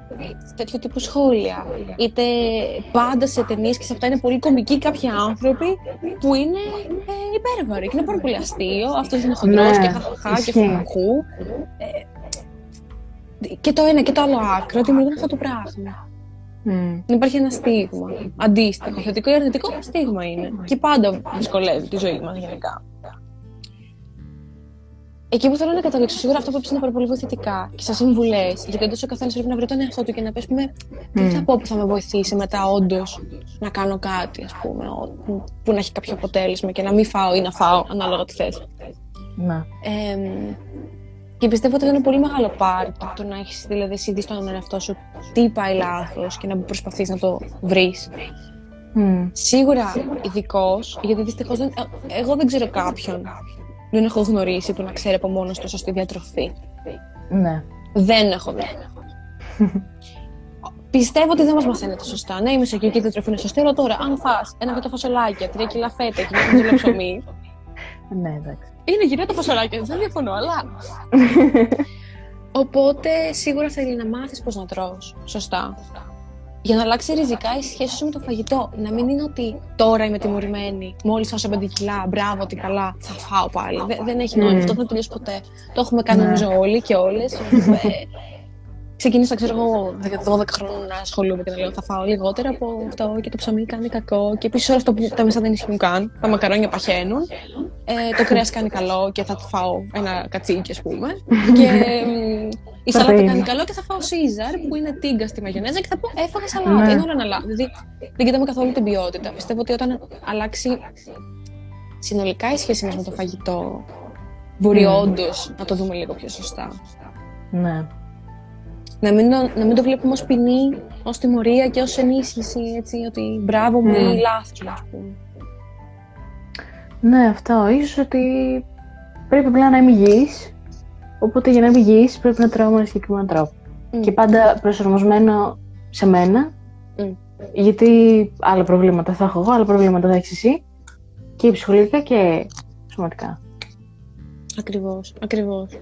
τέτοιο τύπου σχόλια. Είτε πάντα σε ταινίες και σε αυτά είναι πολύ κομικοί κάποιοι άνθρωποι που είναι ε, υπέρβαροι και είναι πάρα πολύ αστείο. Αυτός είναι χοντρό Ναι, και χαχαχά και ισχύει. φουχού. Ε, και το ένα και το άλλο άκρο δημιουργούν αυτό το πράγμα. Μμ. Υπάρχει ένα στίγμα. Αντίστοιχο. Θετικό ή αρνητικό στίγμα είναι. Και πάντα δυσκολεύει τη ζωή μας γενικά. Εκεί που θέλω να καταλήξω, σίγουρα αυτό που είπες είναι πάρα πολύ βοηθητικά και σαν συμβουλές. Γιατί όντως ο καθένας πρέπει να βρει τον εαυτό του και να πεις, πούμε, τι Μμ. θα πω που θα με βοηθήσει μετά, όντως να κάνω κάτι, ας πούμε, ο- που, που να έχει κάποιο αποτέλεσμα και να μην φάω ή να φάω, ανάλογα τι θες. Ναι. Εμ, και πιστεύω ότι είναι ένα πολύ μεγάλο part το να έχεις δηλαδή εσύ δεις στον εαυτό σου τι πάει λάθος και να προσπαθείς να το βρεις. Μμ. Σίγουρα ειδικός, γιατί δυστυχώς δεν, ε, εγώ δεν ξέρω κάποιον. Δεν έχω γνωρίσει που να ξέρει από μόνος του σωστή διατροφή. Ναι. Δεν έχω δει. Πιστεύω ότι δεν μας μαθαίνετε σωστά. Ναι, η μεσογειακή διατροφή είναι σωστή, αλλά τώρα, αν φας ένα β' φασολάκια, τρία κιλά φέτα και ένα κιλό ψωμί, Ναι, εντάξει. είναι γυρνά τα φασολάκια, δεν διαφωνώ, αλλά. Οπότε σίγουρα θέλει να μάθεις πώς να τρως σωστά. Για να αλλάξει ριζικά η σχέση σου με το φαγητό. Να μην είναι ότι τώρα είμαι τιμωρημένη, μόλις φάω 5 κιλά, μπράβο, τι καλά, θα φάω πάλι. Δε- δεν έχει νόημα. Μμμ. Αυτό δεν θα τελειώσει ποτέ. Το έχουμε κάνει Ναι. νομίζω όλοι και όλες. Ξεκίνησα, ξέρω εγώ, 12 χρόνια να ασχολούμαι και να λέω θα φάω λιγότερα από αυτό και το ψωμί κάνει κακό. Και επίσης όλα αυτά που τα μέσα δεν ισχύουν καν. Τα μακαρόνια παχαίνουν. Ε, το κρέας κάνει καλό και θα το φάω ένα κατσίκι, ας πούμε. και μ, η σαλάτα Πρωτεΐνη. κάνει καλό και θα φάω Caesar που είναι τίγκα στη μαγιονέζα και θα πω έφαγα σαλάτα. Ναι. Είναι όλα ένα λάθο. Δηλαδή δεν κοιτάμε καθόλου την ποιότητα. Πιστεύω ότι όταν αλλάξει συνολικά η σχέση μας με το φαγητό, μπορεί Μμ. όντως να το δούμε λίγο πιο σωστά. Ναι. Να μην, το, να μην το βλέπουμε ως ποινή, ως τιμωρία και ως ενίσχυση, έτσι, ότι μπράβο μου Mm. ή λάθος μου, ας πούμε. Ναι, αυτό. Ίσως ότι πρέπει απλά να είμαι υγιής. Οπότε για να είμαι υγιής πρέπει να τρώω με ένα συγκεκριμένο τρόπο. Μμ. Και πάντα προσαρμοσμένο σε μένα. Μμ. Γιατί άλλα προβλήματα θα έχω εγώ, άλλα προβλήματα θα έχεις εσύ. Και ψυχολογικά και σωματικά. Ακριβώς, ακριβώς.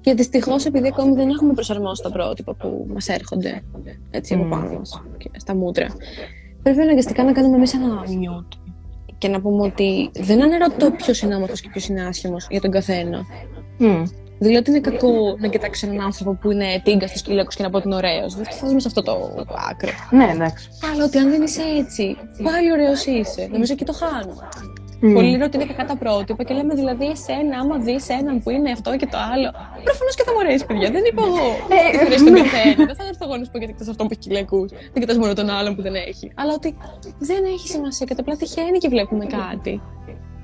Και δυστυχώς, επειδή ακόμη δεν έχουμε προσαρμόσει τα πρότυπα που μας έρχονται έτσι από Μμ. πάνω μας και στα μούτρα, πρέπει αναγκαστικά να κάνουμε εμείς ένα μιούτ. Και να πούμε ότι δεν αναρωτώ ποιος είναι όμορφο και ποιος είναι άσχημος για τον καθένα. Μμ. Δηλαδή ότι είναι κακό να κοιτάξεις έναν άνθρωπο που είναι τίγκα τη κυλέκο και να πω ότι είναι ωραίος. Δεν φτάσουμε σε αυτό το άκρο. Ναι, εντάξει. Αλλά ότι αν δεν είσαι έτσι, πάλι ωραίος είσαι. Νομίζω εκεί το χάνουμε. Μμ. Πολλοί λένε ότι είναι κακά τα πρότυπα και λέμε δηλαδή εσένα, άμα δει έναν που είναι αυτό και το άλλο. Προφανώ και θα μου αρέσει, παιδιά. Δεν είπα εγώ. Ε, Τι θα αρέσει τον ναι. καθένα. Δεν θα έρθω εγώ να σου πω γιατί κοιτά αυτόν που έχει κυλιακού. Δεν κοιτά μόνο τον άλλον που δεν έχει. Αλλά ότι δεν έχει σημασία και απλά τυχαίνει και βλέπουμε κάτι.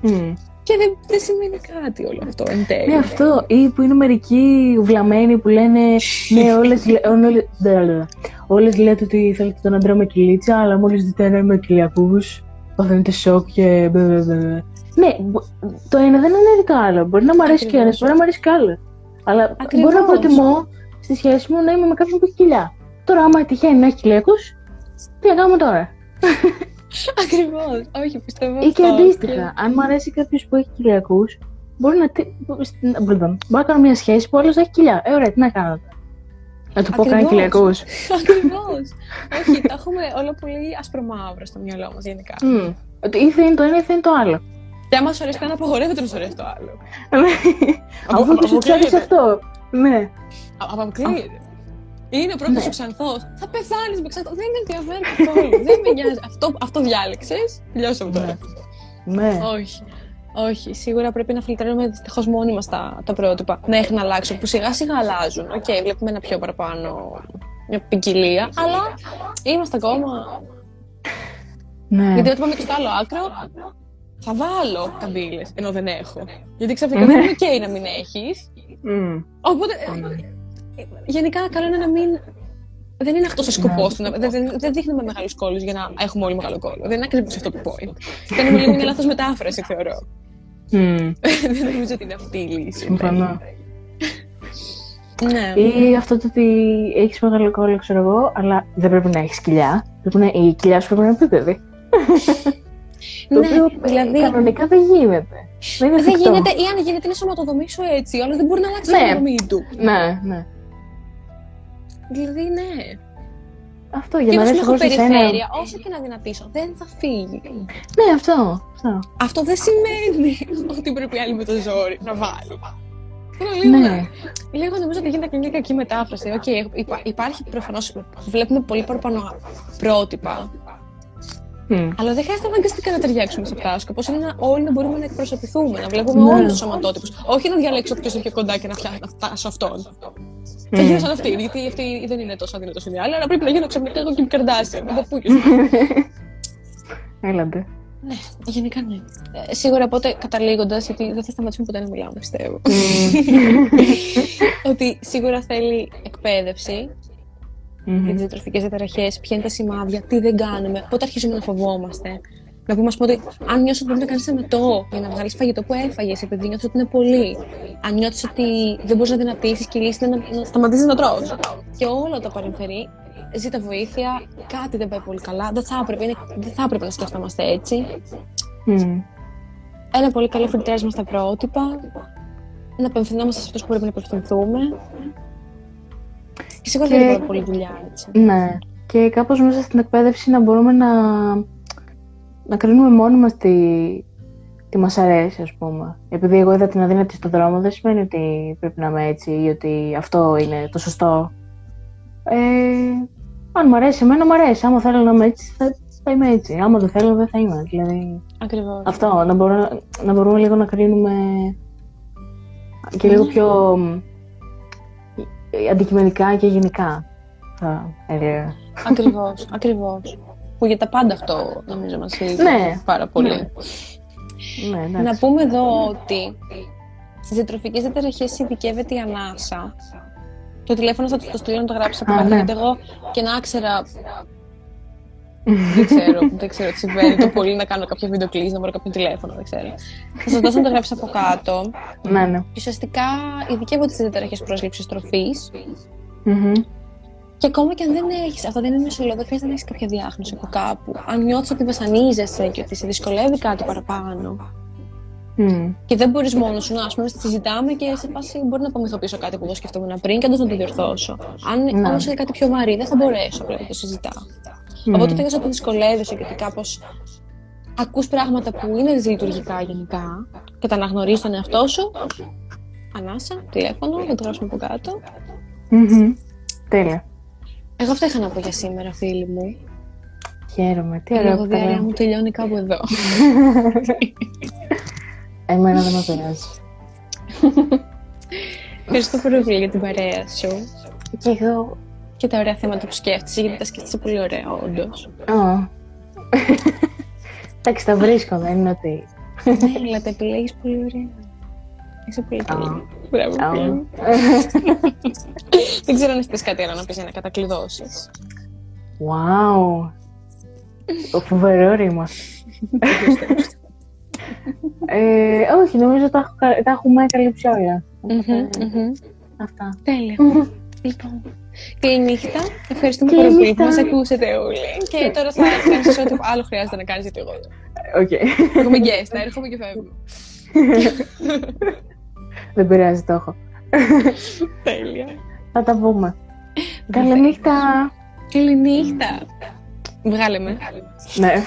Μμ. Και δεν, δεν σημαίνει κάτι όλο αυτό εν τέλει. Ναι, αυτό. Ή που είναι μερικοί βλαμμένοι που λένε Ναι, όλες, λέ- όλες, όλες λέτε ότι θέλετε τον άντρα με κυλίτσα, αλλά μόλις δείτε έναν με κοιλιακούς, παθαίνετε σοκ και μπε, μπε, μπε. Ναι, μπο- το ένα δεν είναι το άλλο. Μπορεί να μου αρέσει και ένας, Ακριβώς. μπορεί να μου αρέσει και άλλο. Αλλά Ακριβώς. μπορώ να προτιμώ στη σχέση μου να είμαι με κάποιον που έχει κοιλιά. Τώρα, άμα τυχαίνει να έχει κοιλιακούς, τι να κάνουμε τώρα; Ακριβώς. Όχι, πιστεύω. Ή και αυτό. αντίστοιχα, αν μου αρέσει κάποιος που έχει κοιλιακούς, μπορεί να. τι- στην- Μπορεί να κάνω μια σχέση που άλλος έχει κοιλιά. Ε, ωραία, τι να κάνω. τώρα; Να του πω κάνει Ακριβώς. κοιλιακού. Ακριβώς. Όχι, τα έχουμε όλα πολύ ασπρομαύρα στο μυαλό μας γενικά. Ότι ή θα είναι το ένα ή θα είναι το άλλο. Και άμα σου αρέσει το ένα, απαγορεύεται να σου αρέσει το άλλο. Αφού το σου αποκλείεται. ξέρει αυτό. Ναι. Α- Αποκλείεται. Είναι ο πρώτος Ναι. σου ξανθός. Θα πεθάνεις με ξανθό. Δεν με ενδιαφέρει καθόλου. Δεν με νοιάζει. Αυτό, αυτό διάλεξες. Τελειώσαμε τώρα. Ναι. Όχι. Όχι. Σίγουρα πρέπει να φιλτράρουμε δυστυχώς μόνοι μας τα, τα πρότυπα. Ναι, έχει να αλλάξουν. Που σιγά σιγά αλλάζουν. Οκ, βλέπουμε ένα πιο παραπάνω. Μια ποικιλία. Αλλά είμαστε ακόμα. Ναι. Γιατί όταν πάμε και στο άλλο άκρο, θα βάλω καμπύλες ενώ δεν έχω. Γιατί ξαφνικά Ναι. δεν είναι OK να μην έχεις. Μμ. Οπότε. ε, Γενικά, καλό είναι να μην. Δεν είναι αυτός ο σκοπός Ναι. του. να- Δεν, δεν, δεν δείχνουμε μεγάλους κώλους για να έχουμε όλοι μεγάλο κώλο. Δεν είναι ακριβώς αυτό το point. Κάνουμε λίγο μια λάθος μετάφραση, θεωρώ. Μμ. δεν νομίζω ότι είναι αυτή η λύση. Συμφωνώ. Ναι. Ή αυτό το ότι έχεις μεγάλο κόλλο, ξέρω εγώ, αλλά δεν πρέπει να έχεις κοιλιά. Πρέπει να, η κοιλιά σου πρέπει να είναι επίπεδη. Το ναι, οποίο δηλαδή κανονικά δεν γίνεται. Δεν είναι δεν εφικτό. γίνεται, ή αν γίνεται είναι σωματοδομή σου έτσι, αλλά δεν μπορεί να αλλάξει Ναι. την αναδομή του. Ναι, ναι. Δηλαδή, ναι. Αυτό για Και να εγώ δεις έχω εγώ σε σένα. περιφέρεια, όσο και να αδυνατίσω, δεν θα φύγει. Ναι, αυτό. αυτό. Αυτό δεν σημαίνει ότι πρέπει οι άλλοι με το ζόρι να βάλουν. Είναι λίγο, Ναι. λίγο νομίζω ότι γίνεται και μια κακή μετάφραση. Οκ, υπά- υπάρχει προφανώς. Βλέπουμε πολύ παραπάνω πρότυπα. Μμ. Αλλά δεν χρειάζεται αναγκαστικά να ταιριάξουμε σε αυτά. Ο σκοπός είναι να όλοι να μπορούμε να εκπροσωπηθούμε, να βλέπουμε Ναι. όλους τους σωματότυπους. Όχι να διαλέξω ποιος είναι πιο κοντά και να, φτιά, να φτάσω αυτόν. Θα Μμ. γίνω σαν αυτή, γιατί αυτή δεν είναι τόσο αδύνατος όσο οι άλλοι, αλλά πρέπει να γίνω ξαφνικά εγώ και η Καρδάσια. Με παππούκες. Έλατε. Ναι, γενικά ναι. Ε, σίγουρα οπότε καταλήγοντας, γιατί δεν θα σταματήσουμε ποτέ να μιλάμε, πιστεύω. ότι σίγουρα θέλει εκπαίδευση Μμμ. για τι διατροφικέ διαταραχές, ποια είναι τα σημάδια, τι δεν κάνουμε, πότε αρχίζουμε να φοβόμαστε. Να πούμε, ας πούμε, ότι αν νιώσει ότι πρέπει να κάνεις εμετό για να βγάλεις φαγητό που έφαγες, επειδή νιώθει ότι είναι πολύ. Αν νιώθεις ότι δεν μπορείς να δυνατήσεις και η λύση είναι να, να σταματήσεις να τρως. Και όλα τα παρεμφερεί, ζήτα βοήθεια, κάτι δεν πάει πολύ καλά. Δεν θα έπρεπε, είναι, δεν θα έπρεπε να σκεφτόμαστε έτσι. Μμ. Ένα πολύ καλό φιλτράρισμα στα πρότυπα. Να απευθυνόμαστε σε αυτούς που πρέπει να απευθυνθούμε. Και σίγουρα Και- δεν είναι πολύ δουλειά έτσι. Ναι. Και κάπως μέσα στην εκπαίδευση να μπορούμε να, να κρίνουμε μόνοι μας τι, τι μας αρέσει, ας πούμε. Επειδή εγώ είδα την αδύνατη στον δρόμο, δεν σημαίνει ότι πρέπει να είμαι έτσι ή ότι αυτό είναι το σωστό. Ε, αν μου αρέσει εμένα, μου αρέσει. Άμα θέλω να είμαι έτσι, θα, θα είμαι έτσι. Άμα δεν θέλω, δεν θα είμαι. Δηλαδή, Ακριβώς. αυτό, να, μπορώ, να μπορούμε λίγο να κρίνουμε και λίγο πιο μ, ε, αντικειμενικά και γενικά, θα έλεγα. Ακριβώς. Ακριβώς. Που για τα πάντα αυτό νομίζω μας λείπει Ναι. πάρα πολύ. Ναι. Ναι, εντάξει. Να πούμε εδώ ότι στι διατροφικέ διαταραχές ειδικεύεται η ανάσα. Το τηλέφωνο θα του το στείλω να το γράψει από Α, κάτω, ναι. γιατί εγώ και να ήξερα. Δεν ξέρω, δεν ξέρω τι συμβαίνει. Το πολύ να κάνω κάποια βίντεο κλείσει, να βρω κάποιο τηλέφωνο, δεν ξέρω. Θα σας δώσω να το γράψει από κάτω. Ναι, ναι. Και ουσιαστικά ειδικεύονται στι διαταραχέ πρόσληψη τροφής. Μμμ. Και ακόμα και αν δεν έχεις, αυτό δεν είναι μεσολό, δεν χρειάζεται να έχεις κάποια διάγνωση από κάπου. Αν νιώθεις ότι βασανίζεσαι και ότι σε δυσκολεύει κάτι παραπάνω, Μμ. και δεν μπορείς μόνος σου να ας πούμε, συζητάμε και σε φάση μπορεί να απομυθώ πίσω κάτι που εγώ σκεφτόμουν πριν και αντί να το διορθώσω. Αν Ναι. όμως είναι κάτι πιο βαρύ, δεν θα μπορέσω πλέον να το συζητάω. Μμ. Οπότε όταν νιώθω ότι δυσκολεύεσαι και ότι κάπως ακούς πράγματα που είναι δυσλειτουργικά γενικά και τα αναγνωρίζεις τον εαυτό σου, ανάσα, τηλέφωνο, θα το γράψουμε από κάτω. Μμμ. Τέλεια. Εγώ αυτά είχα να πω για σήμερα, φίλοι μου. Χαίρομαι. Τι Η ωραία που λογοδιαρρέα τα μου τελειώνει κάπου εδώ. Εμένα δεν με πειράζει. Ευχαριστώ πολύ πολύ για την παρέα σου Και εγώ. Και τα ωραία θέματα που σκέφτεσαι, γιατί τα σκέφτεσαι πολύ ωραία, όντως. Α. Εντάξει, τα βρίσκω, δεν είναι ότι. ναι, αλλά τα επιλέγεις πολύ ωραία. Είσαι πολύ καλή. Α. Μπράβο, Α. φίλη μου. Δεν ξέρω αν θες κάτι άλλο να πεις για να κατακλειδώσεις. Wow. Το φοβερό ρήμα. ε, όχι, νομίζω τα, έχω κα- τα έχουμε καλύψει όλα. Μμμ, μμμ. Αυτά. Τέλεια. Λοιπόν, καλή νύχτα. Ευχαριστούμε Καλή πάρα πολύ που νύχτα. μας ακούσατε όλοι. Και τώρα θα κάνεις ό,τι άλλο χρειάζεται να κάνεις γιατί εγώ Οκ. Έχουμε guest, θα έρχομαι και φεύγω. δεν πειράζει, το έχω. Τέλεια. Θα τα πούμε. Καλή νύχτα. Καλή νύχτα. Βγάλε με. ναι.